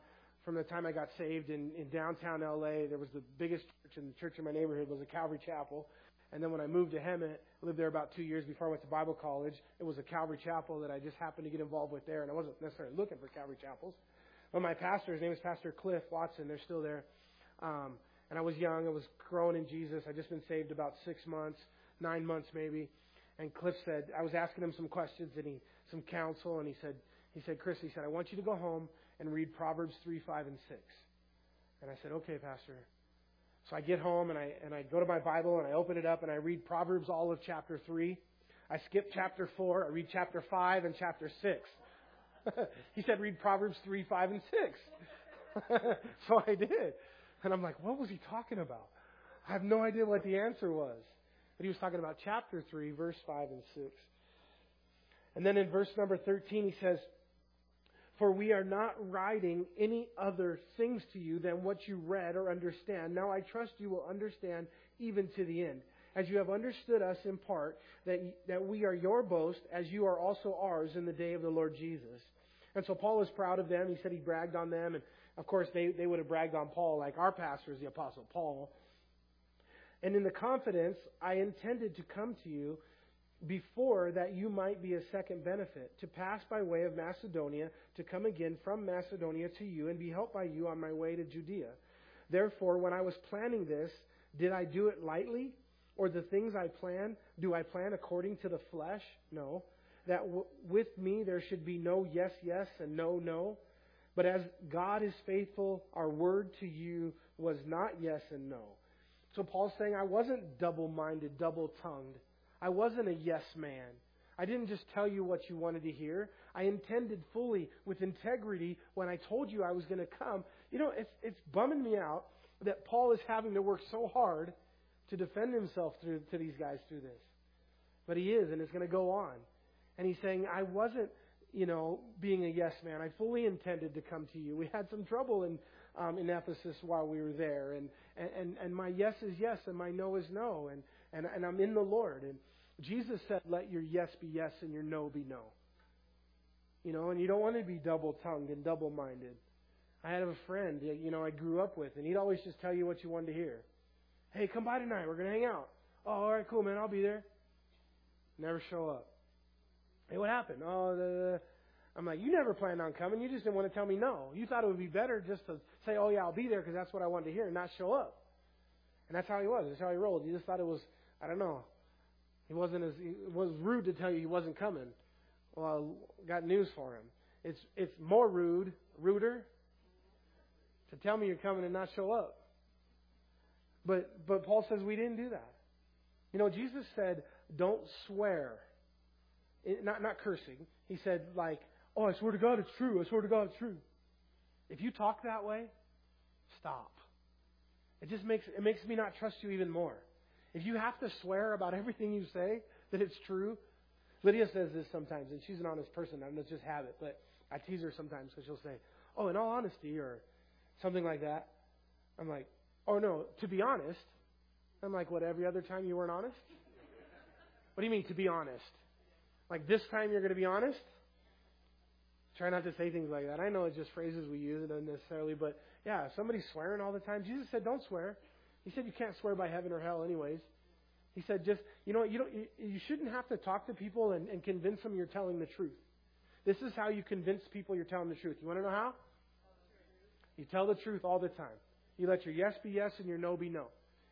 from the time I got saved in, in downtown LA. There was the biggest church, and the church in my neighborhood was a Calvary Chapel. And then when I moved to Hemet, lived there about two years before I went to Bible college. It was a Calvary Chapel that I just happened to get involved with there, and I wasn't necessarily looking for Calvary Chapels. But my pastor, his name is Pastor Cliff Watson. They're still there. Um, and I was young. I was growing in Jesus. I'd just been saved about six months, nine months maybe. And Cliff said, I was asking him some questions and he some counsel, and he said, he said, Chris, he said, I want you to go home and read Proverbs 3, 5, and 6. And I said, okay, Pastor. So I get home and I, and I go to my Bible and I open it up and I read Proverbs all of chapter 3. I skip chapter 4. I read chapter 5 and chapter 6. he said, read Proverbs 3, 5, and 6. so I did. And I'm like, what was he talking about? I have no idea what the answer was. But he was talking about chapter 3, verse 5 and 6. And then in verse number 13, he says, for we are not writing any other things to you than what you read or understand. Now I trust you will understand even to the end. As you have understood us in part, that, that we are your boast, as you are also ours in the day of the Lord Jesus. And so Paul is proud of them. He said he bragged on them. And of course, they, they would have bragged on Paul like our pastor is the Apostle Paul. And in the confidence, I intended to come to you before that you might be a second benefit, to pass by way of Macedonia, to come again from Macedonia to you, and be helped by you on my way to Judea. Therefore, when I was planning this, did I do it lightly? Or the things I plan, do I plan according to the flesh? No. That w- with me there should be no yes, yes, and no, no. But as God is faithful, our word to you was not yes and no. So Paul's saying I wasn't double minded, double tongued. I wasn't a yes man. I didn't just tell you what you wanted to hear. I intended fully with integrity when I told you I was going to come. You know, it's, it's bumming me out that Paul is having to work so hard to defend himself through, to these guys through this. But he is, and it's going to go on. And he's saying, I wasn't, you know, being a yes man. I fully intended to come to you. We had some trouble in, um, in Ephesus while we were there. And, and, and my yes is yes, and my no is no. And, and, and I'm in the Lord. And Jesus said, let your yes be yes and your no be no. You know, and you don't want to be double tongued and double minded. I had a friend, you know, I grew up with, and he'd always just tell you what you wanted to hear. Hey, come by tonight. We're going to hang out. Oh, all right, cool, man. I'll be there. Never show up. Hey, what happened? Oh, the, I'm like, you never planned on coming. You just didn't want to tell me no. You thought it would be better just to say, oh, yeah, I'll be there because that's what I wanted to hear and not show up. And that's how he was. That's how he rolled. He just thought it was, I don't know. He wasn't as, it was rude to tell you he wasn't coming. Well, I got news for him. It's, it's more rude, ruder, to tell me you're coming and not show up. But, but Paul says we didn't do that. You know, Jesus said, don't swear. It, not, not cursing. He said, like, oh, I swear to God it's true. I swear to God it's true. If you talk that way, stop. It just makes, it makes me not trust you even more. If you have to swear about everything you say that it's true, Lydia says this sometimes, and she's an honest person. I don't know, it's just habit, but I tease her sometimes because she'll say, oh, in all honesty, or something like that. I'm like, oh no, to be honest. I'm like, what, every other time you weren't honest? What do you mean, to be honest? Like this time you're going to be honest? Try not to say things like that. I know it's just phrases we use, it doesn't necessarily, but yeah, somebody's swearing all the time. Jesus said, don't swear. He said you can't swear by heaven or hell, anyways. He said, just, you know, you, don't, you, you shouldn't have to talk to people and, and convince them you're telling the truth. This is how you convince people you're telling the truth. You want to know how? You tell the truth all the time. You let your yes be yes and your no be no.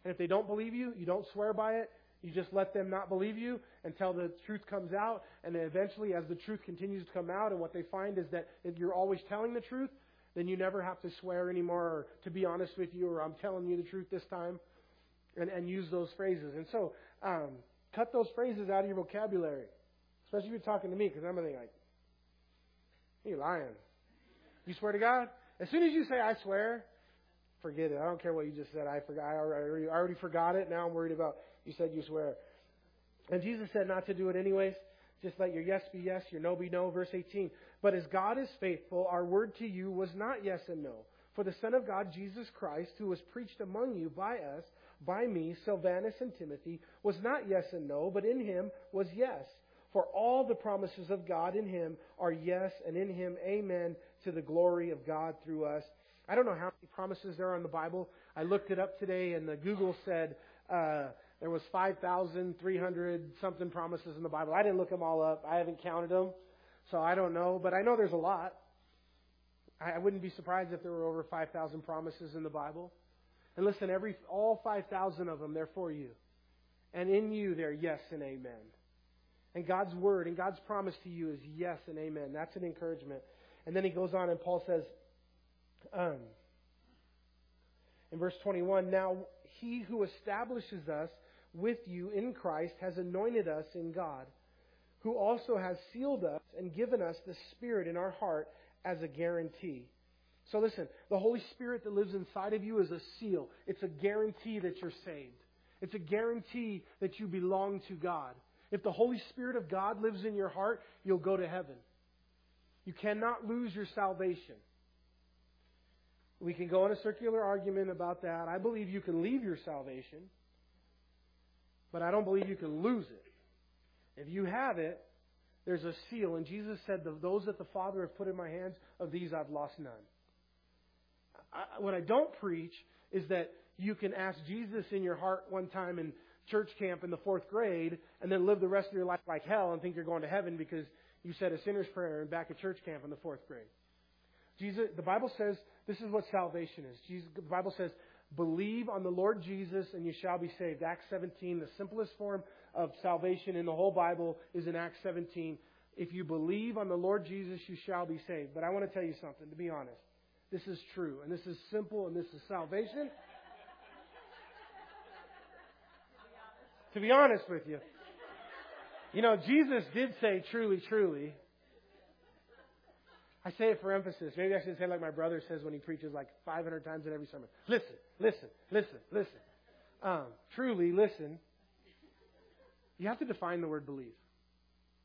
And if they don't believe you, you don't swear by it. You just let them not believe you until the truth comes out. And then eventually, as the truth continues to come out, and what they find is that if you're always telling the truth, then you never have to swear anymore or to be honest with you or I'm telling you the truth this time. And, and use those phrases. And so, um, cut those phrases out of your vocabulary. Especially if you're talking to me, because I'm thinking like, you lying. You swear to God? As soon as you say, I swear, forget it. I don't care what you just said. I forgot. I already, I already forgot it. Now I'm worried about you said you swear. And Jesus said not to do it anyways. Just let your yes be yes, your no be no. Verse 18. But as God is faithful, our word to you was not yes and no. For the Son of God, Jesus Christ, who was preached among you by us, by me, Silvanus and Timothy, was not yes and no, but in him was yes. For all the promises of God in him are yes, and in him amen to the glory of God through us. I don't know how many promises there are in the Bible. I looked it up today, and the Google said uh, there was 5,300 something promises in the Bible. I didn't look them all up. I haven't counted them, so I don't know. But I know there's a lot. I wouldn't be surprised if there were over 5,000 promises in the Bible. And listen, every all 5,000 of them, they're for you. And in you, they're yes and amen. And God's word and God's promise to you is yes and amen. That's an encouragement. And then he goes on and Paul says, um, in verse 21, now he who establishes us with you in Christ has anointed us in God, who also has sealed us and given us the Spirit in our heart as a guarantee. So listen, the Holy Spirit that lives inside of you is a seal. It's a guarantee that you're saved. It's a guarantee that you belong to God. If the Holy Spirit of God lives in your heart, you'll go to heaven. You cannot lose your salvation. We can go on a circular argument about that. I believe you can leave your salvation, but I don't believe you can lose it. If you have it, there's a seal, and Jesus said, Those that the Father have put in my hands, of these I've lost none. I, what I don't preach is that you can ask Jesus in your heart one time in church camp in the fourth grade and then live the rest of your life like hell and think you're going to heaven because you said a sinner's prayer in back at church camp in the fourth grade. Jesus, the Bible says this is what salvation is. Jesus, the Bible says, believe on the Lord Jesus and you shall be saved. Acts 17, the simplest form of salvation in the whole Bible is in Acts 17. If you believe on the Lord Jesus, you shall be saved. But I want to tell you something, to be honest. This is true, and this is simple, and this is salvation. to be honest with you. You know, Jesus did say truly, truly. I say it for emphasis. Maybe I should say like my brother says when he preaches like 500 times in every sermon. Listen, listen, listen, listen. Um, truly, listen. You have to define the word believe.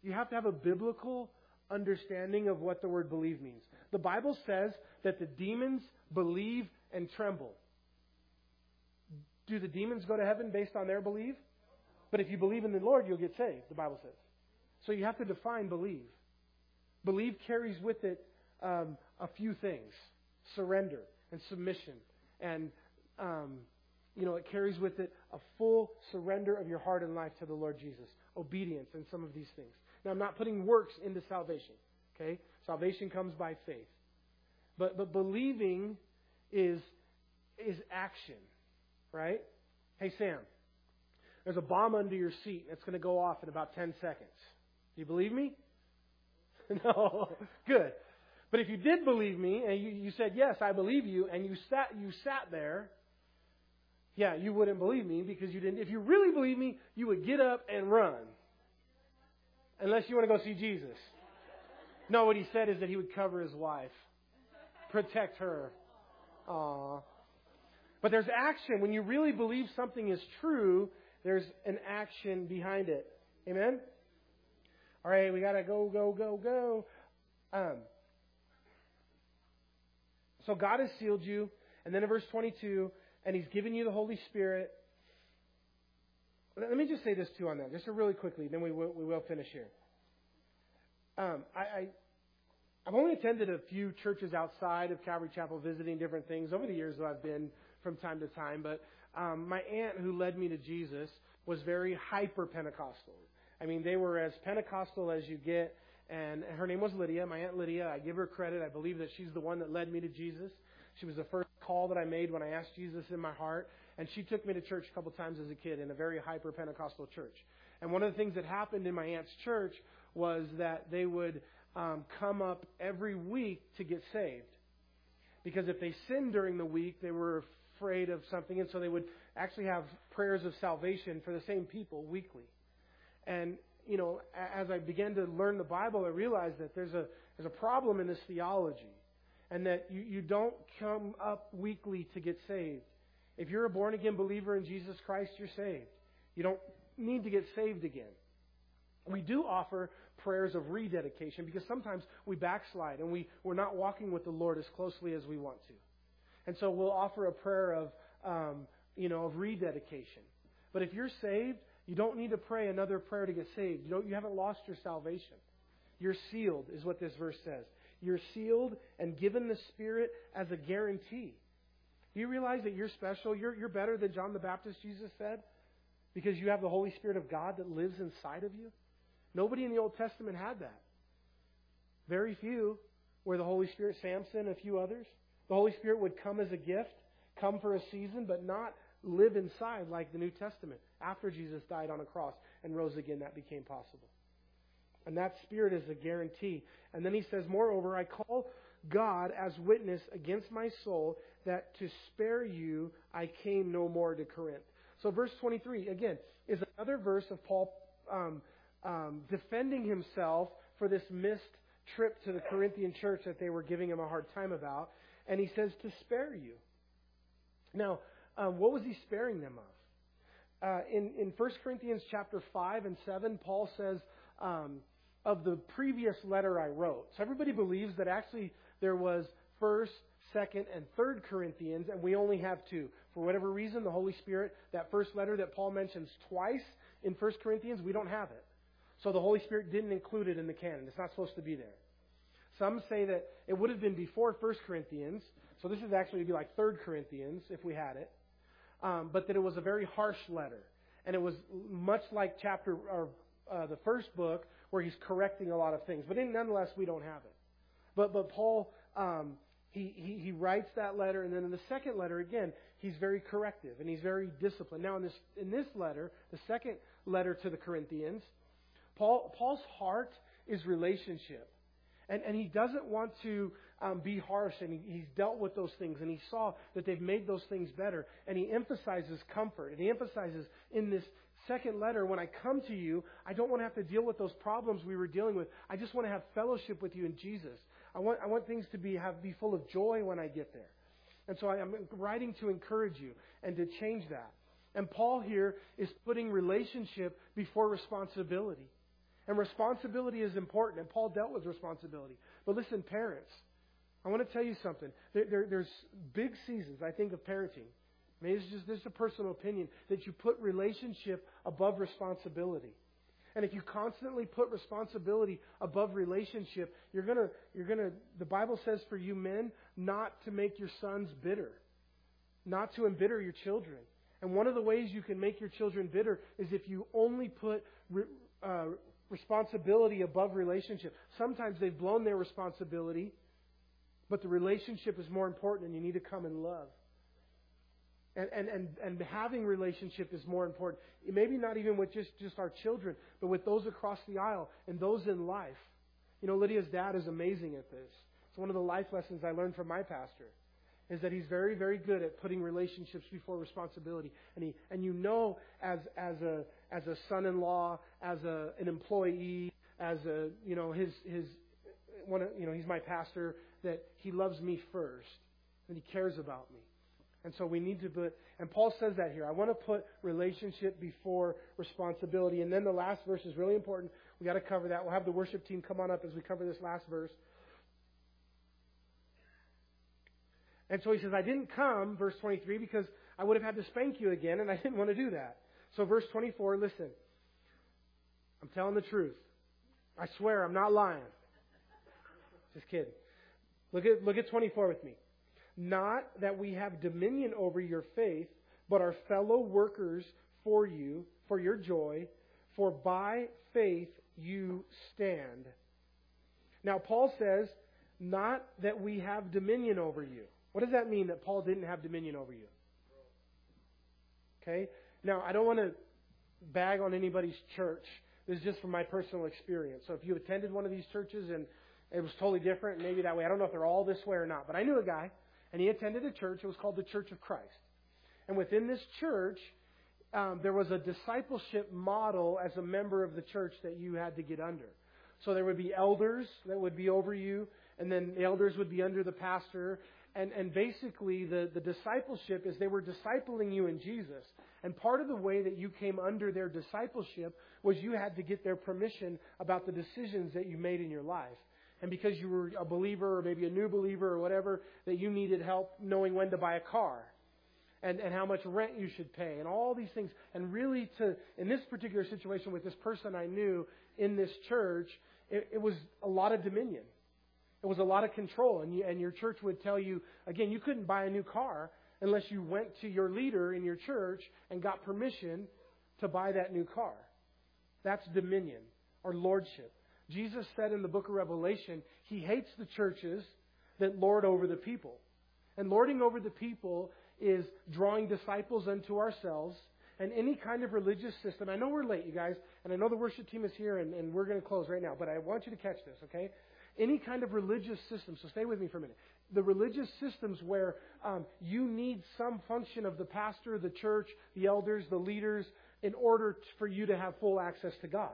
You have to have a biblical understanding of what the word believe means. The Bible says that the demons believe and tremble. Do the demons go to heaven based on their belief? But if you believe in the Lord, you'll get saved, the Bible says. So you have to define believe. Believe carries with it um, a few things surrender and submission. And, um, you know, it carries with it a full surrender of your heart and life to the Lord Jesus, obedience, and some of these things. Now, I'm not putting works into salvation. Okay? Salvation comes by faith. But, but believing is, is action, right? Hey, Sam, there's a bomb under your seat that's going to go off in about 10 seconds. Do you believe me? no. Good. But if you did believe me and you, you said, Yes, I believe you, and you sat, you sat there, yeah, you wouldn't believe me because you didn't. If you really believe me, you would get up and run. Unless you want to go see Jesus. No, what he said is that he would cover his wife, protect her. Aww. But there's action. When you really believe something is true, there's an action behind it. Amen? All right, we got to go, go, go, go. Um, so God has sealed you. And then in verse 22, and He's given you the Holy Spirit. Let me just say this too on that, just really quickly, then we will, we will finish here. Um, I, I, I've only attended a few churches outside of Calvary Chapel visiting different things over the years that I've been from time to time, but um, my aunt who led me to Jesus was very hyper Pentecostal. I mean, they were as Pentecostal as you get, and her name was Lydia, my aunt Lydia. I give her credit. I believe that she's the one that led me to Jesus. She was the first call that I made when I asked Jesus in my heart, and she took me to church a couple times as a kid in a very hyper Pentecostal church. And one of the things that happened in my aunt's church was that they would um, come up every week to get saved. Because if they sinned during the week, they were afraid of something, and so they would actually have prayers of salvation for the same people weekly. And you know, as I began to learn the Bible, I realized that there's a there's a problem in this theology, and that you, you don't come up weekly to get saved. If you're a born again believer in Jesus Christ, you're saved. You don't need to get saved again. We do offer prayers of rededication because sometimes we backslide and we, we're not walking with the Lord as closely as we want to. And so we'll offer a prayer of, um, you know, of rededication. But if you're saved, you don't need to pray another prayer to get saved. You, don't, you haven't lost your salvation. You're sealed, is what this verse says. You're sealed and given the Spirit as a guarantee. Do you realize that you're special? You're, you're better than John the Baptist, Jesus said? Because you have the Holy Spirit of God that lives inside of you? Nobody in the Old Testament had that. Very few were the Holy Spirit, Samson, a few others. The Holy Spirit would come as a gift, come for a season, but not live inside like the New Testament. After Jesus died on a cross and rose again, that became possible. And that Spirit is a guarantee. And then he says, Moreover, I call God as witness against my soul that to spare you I came no more to Corinth. So, verse 23, again, is another verse of Paul um, um, defending himself for this missed trip to the Corinthian church that they were giving him a hard time about. And he says, to spare you. Now, um, what was he sparing them of? Uh, in, in 1 Corinthians chapter 5 and 7, Paul says, um, of the previous letter I wrote. So everybody believes that actually there was 1st, 2nd, and 3rd Corinthians, and we only have two. For whatever reason, the Holy Spirit, that first letter that Paul mentions twice in 1 Corinthians, we don't have it. So the Holy Spirit didn't include it in the canon. It's not supposed to be there. Some say that it would have been before 1 Corinthians, so this is actually be like 3 Corinthians if we had it, um, but that it was a very harsh letter. And it was much like chapter or uh, the first book where he's correcting a lot of things. But in, nonetheless, we don't have it. But, but Paul, um, he, he, he writes that letter, and then in the second letter, again, he's very corrective and he's very disciplined. Now, in this, in this letter, the second letter to the Corinthians, Paul, Paul's heart is relationship. And, and he doesn't want to um, be harsh, and he, he's dealt with those things, and he saw that they've made those things better. And he emphasizes comfort, and he emphasizes in this second letter, when I come to you, I don't want to have to deal with those problems we were dealing with. I just want to have fellowship with you in Jesus. I want, I want things to be, have, be full of joy when I get there. And so I am writing to encourage you and to change that. And Paul here is putting relationship before responsibility. And responsibility is important, and Paul dealt with responsibility. But listen, parents, I want to tell you something. There, there, there's big seasons, I think, of parenting. Maybe it's just this is a personal opinion that you put relationship above responsibility. And if you constantly put responsibility above relationship, you're gonna you're gonna the Bible says for you men not to make your sons bitter, not to embitter your children. And one of the ways you can make your children bitter is if you only put uh, responsibility above relationship. Sometimes they've blown their responsibility, but the relationship is more important, and you need to come in love. And, and, and, and having relationship is more important. Maybe not even with just, just our children, but with those across the aisle and those in life. You know, Lydia's dad is amazing at this. It's one of the life lessons I learned from my pastor is that he's very, very good at putting relationships before responsibility. And he, and you know, as as a as a son-in-law, as a an employee, as a you know his his one of, you know he's my pastor that he loves me first and he cares about me. And so we need to put, and Paul says that here. I want to put relationship before responsibility. And then the last verse is really important. We got to cover that. We'll have the worship team come on up as we cover this last verse. And so he says, I didn't come, verse 23, because I would have had to spank you again, and I didn't want to do that. So, verse 24, listen. I'm telling the truth. I swear I'm not lying. Just kidding. Look at, look at 24 with me. Not that we have dominion over your faith, but are fellow workers for you, for your joy, for by faith you stand. Now, Paul says, not that we have dominion over you. What does that mean that Paul didn't have dominion over you? Okay? Now, I don't want to bag on anybody's church. This is just from my personal experience. So if you attended one of these churches and it was totally different, maybe that way. I don't know if they're all this way or not. But I knew a guy, and he attended a church. It was called the Church of Christ. And within this church, um, there was a discipleship model as a member of the church that you had to get under. So there would be elders that would be over you, and then the elders would be under the pastor, and, and basically, the, the discipleship is they were discipling you in Jesus. And part of the way that you came under their discipleship was you had to get their permission about the decisions that you made in your life. And because you were a believer or maybe a new believer or whatever, that you needed help knowing when to buy a car and, and how much rent you should pay and all these things. And really, to in this particular situation with this person I knew in this church, it, it was a lot of dominion. It was a lot of control, and, you, and your church would tell you, again, you couldn't buy a new car unless you went to your leader in your church and got permission to buy that new car. That's dominion or lordship. Jesus said in the book of Revelation, he hates the churches that lord over the people. And lording over the people is drawing disciples unto ourselves and any kind of religious system. I know we're late, you guys, and I know the worship team is here, and, and we're going to close right now, but I want you to catch this, okay? any kind of religious system, so stay with me for a minute. The religious systems where um, you need some function of the pastor, the church, the elders, the leaders, in order for you to have full access to God.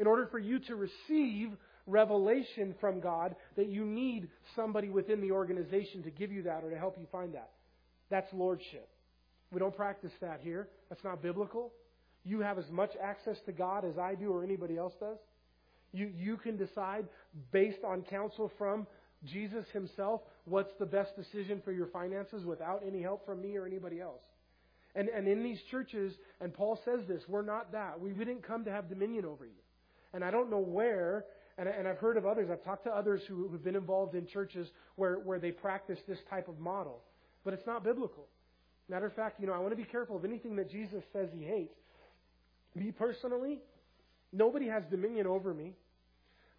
In order for you to receive revelation from God, that you need somebody within the organization to give you that or to help you find that. That's lordship. We don't practice that here. That's not biblical. You have as much access to God as I do or anybody else does. You, you can decide based on counsel from Jesus himself what's the best decision for your finances without any help from me or anybody else. And, and in these churches, and Paul says this, we're not that. We, we didn't come to have dominion over you. And I don't know where, and, and I've heard of others, I've talked to others who, who've been involved in churches where, where they practice this type of model. But it's not biblical. Matter of fact, you know, I want to be careful of anything that Jesus says he hates. Me personally, Nobody has dominion over me.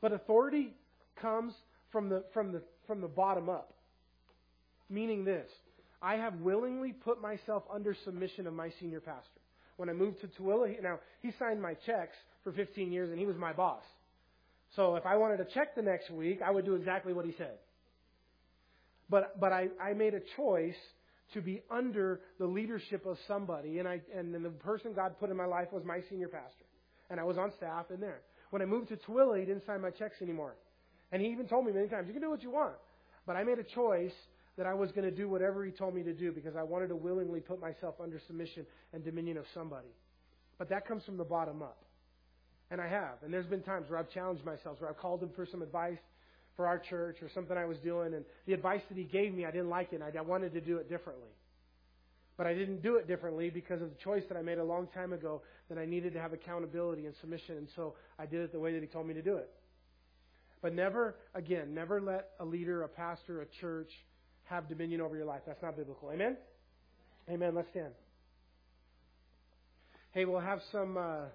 But authority comes from the, from the, from the bottom up. Meaning this I have willingly put myself under submission of my senior pastor. When I moved to Tooele, now he signed my checks for 15 years and he was my boss. So if I wanted to check the next week, I would do exactly what he said. But, but I, I made a choice to be under the leadership of somebody. And I and the person God put in my life was my senior pastor. And I was on staff in there. When I moved to Tooele, he didn't sign my checks anymore. And he even told me many times, you can do what you want. But I made a choice that I was going to do whatever he told me to do because I wanted to willingly put myself under submission and dominion of somebody. But that comes from the bottom up. And I have. And there's been times where I've challenged myself, where I've called him for some advice for our church or something I was doing, and the advice that he gave me, I didn't like it, and I wanted to do it differently. But I didn't do it differently because of the choice that I made a long time ago that I needed to have accountability and submission, and so I did it the way that he told me to do it. But never, again, never let a leader, a pastor, a church have dominion over your life. That's not biblical. Amen? Amen. Let's stand. Hey, we'll have some. Uh,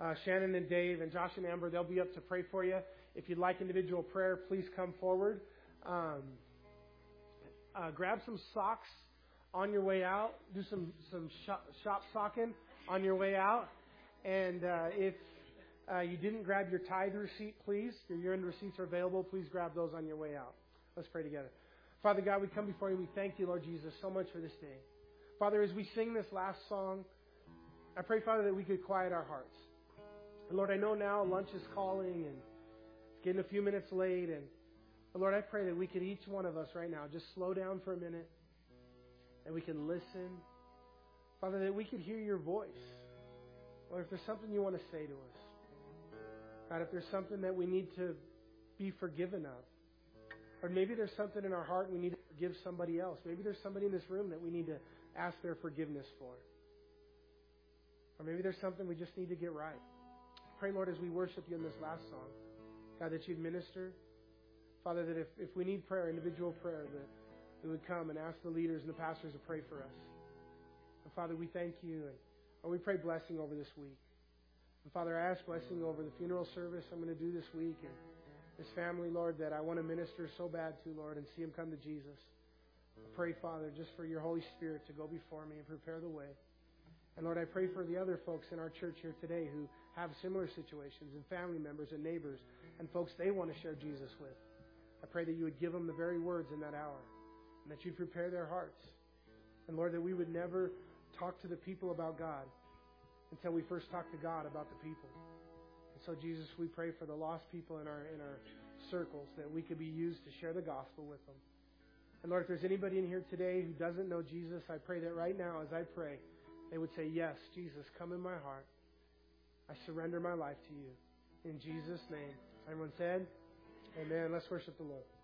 uh, Shannon and Dave and Josh and Amber, they'll be up to pray for you. If you'd like individual prayer, please come forward. Um, uh, grab some socks on your way out. Do some some shop, socking on your way out. And uh, if uh, you didn't grab your tithe receipt, please, your year-end receipts are available. Please grab those on your way out. Let's pray together. Father God, we come before you. We thank you, Lord Jesus, so much for this day. Father, as we sing this last song, I pray, Father, that we could quiet our hearts. And Lord, I know now lunch is calling and it's getting a few minutes late. And Lord, I pray that we could each one of us right now just slow down for a minute and we can listen. Father, that we could hear your voice. Lord, if there's something you want to say to us, God, if there's something that we need to be forgiven of, or maybe there's something in our heart we need to forgive somebody else. Maybe there's somebody in this room that we need to ask their forgiveness for. Or maybe there's something we just need to get right. Pray, Lord, as we worship you in this last song, God, that you'd minister. Father, that if, if we need prayer, individual prayer, that we would come and ask the leaders and the pastors to pray for us. And Father, we thank you and, we pray blessing over this week. And Father, I ask blessing over the funeral service I'm going to do this week and this family, Lord, that I want to minister so bad to, Lord, and see them come to Jesus. I pray, Father, just for your Holy Spirit to go before me and prepare the way. And Lord, I pray for the other folks in our church here today who have similar situations and family members and neighbors and folks they want to share Jesus with. I pray that you would give them the very words in that hour and that you'd prepare their hearts. And Lord, that we would never talk to the people about God until we first talk to God about the people. So, Jesus, we pray for the lost people in our, in our circles that we could be used to share the gospel with them. And Lord, if there's anybody in here today who doesn't know Jesus, I pray that right now as I pray, they would say, Yes, Jesus, come in my heart. I surrender my life to you. In Jesus' name. Everyone said, Amen. Let's worship the Lord.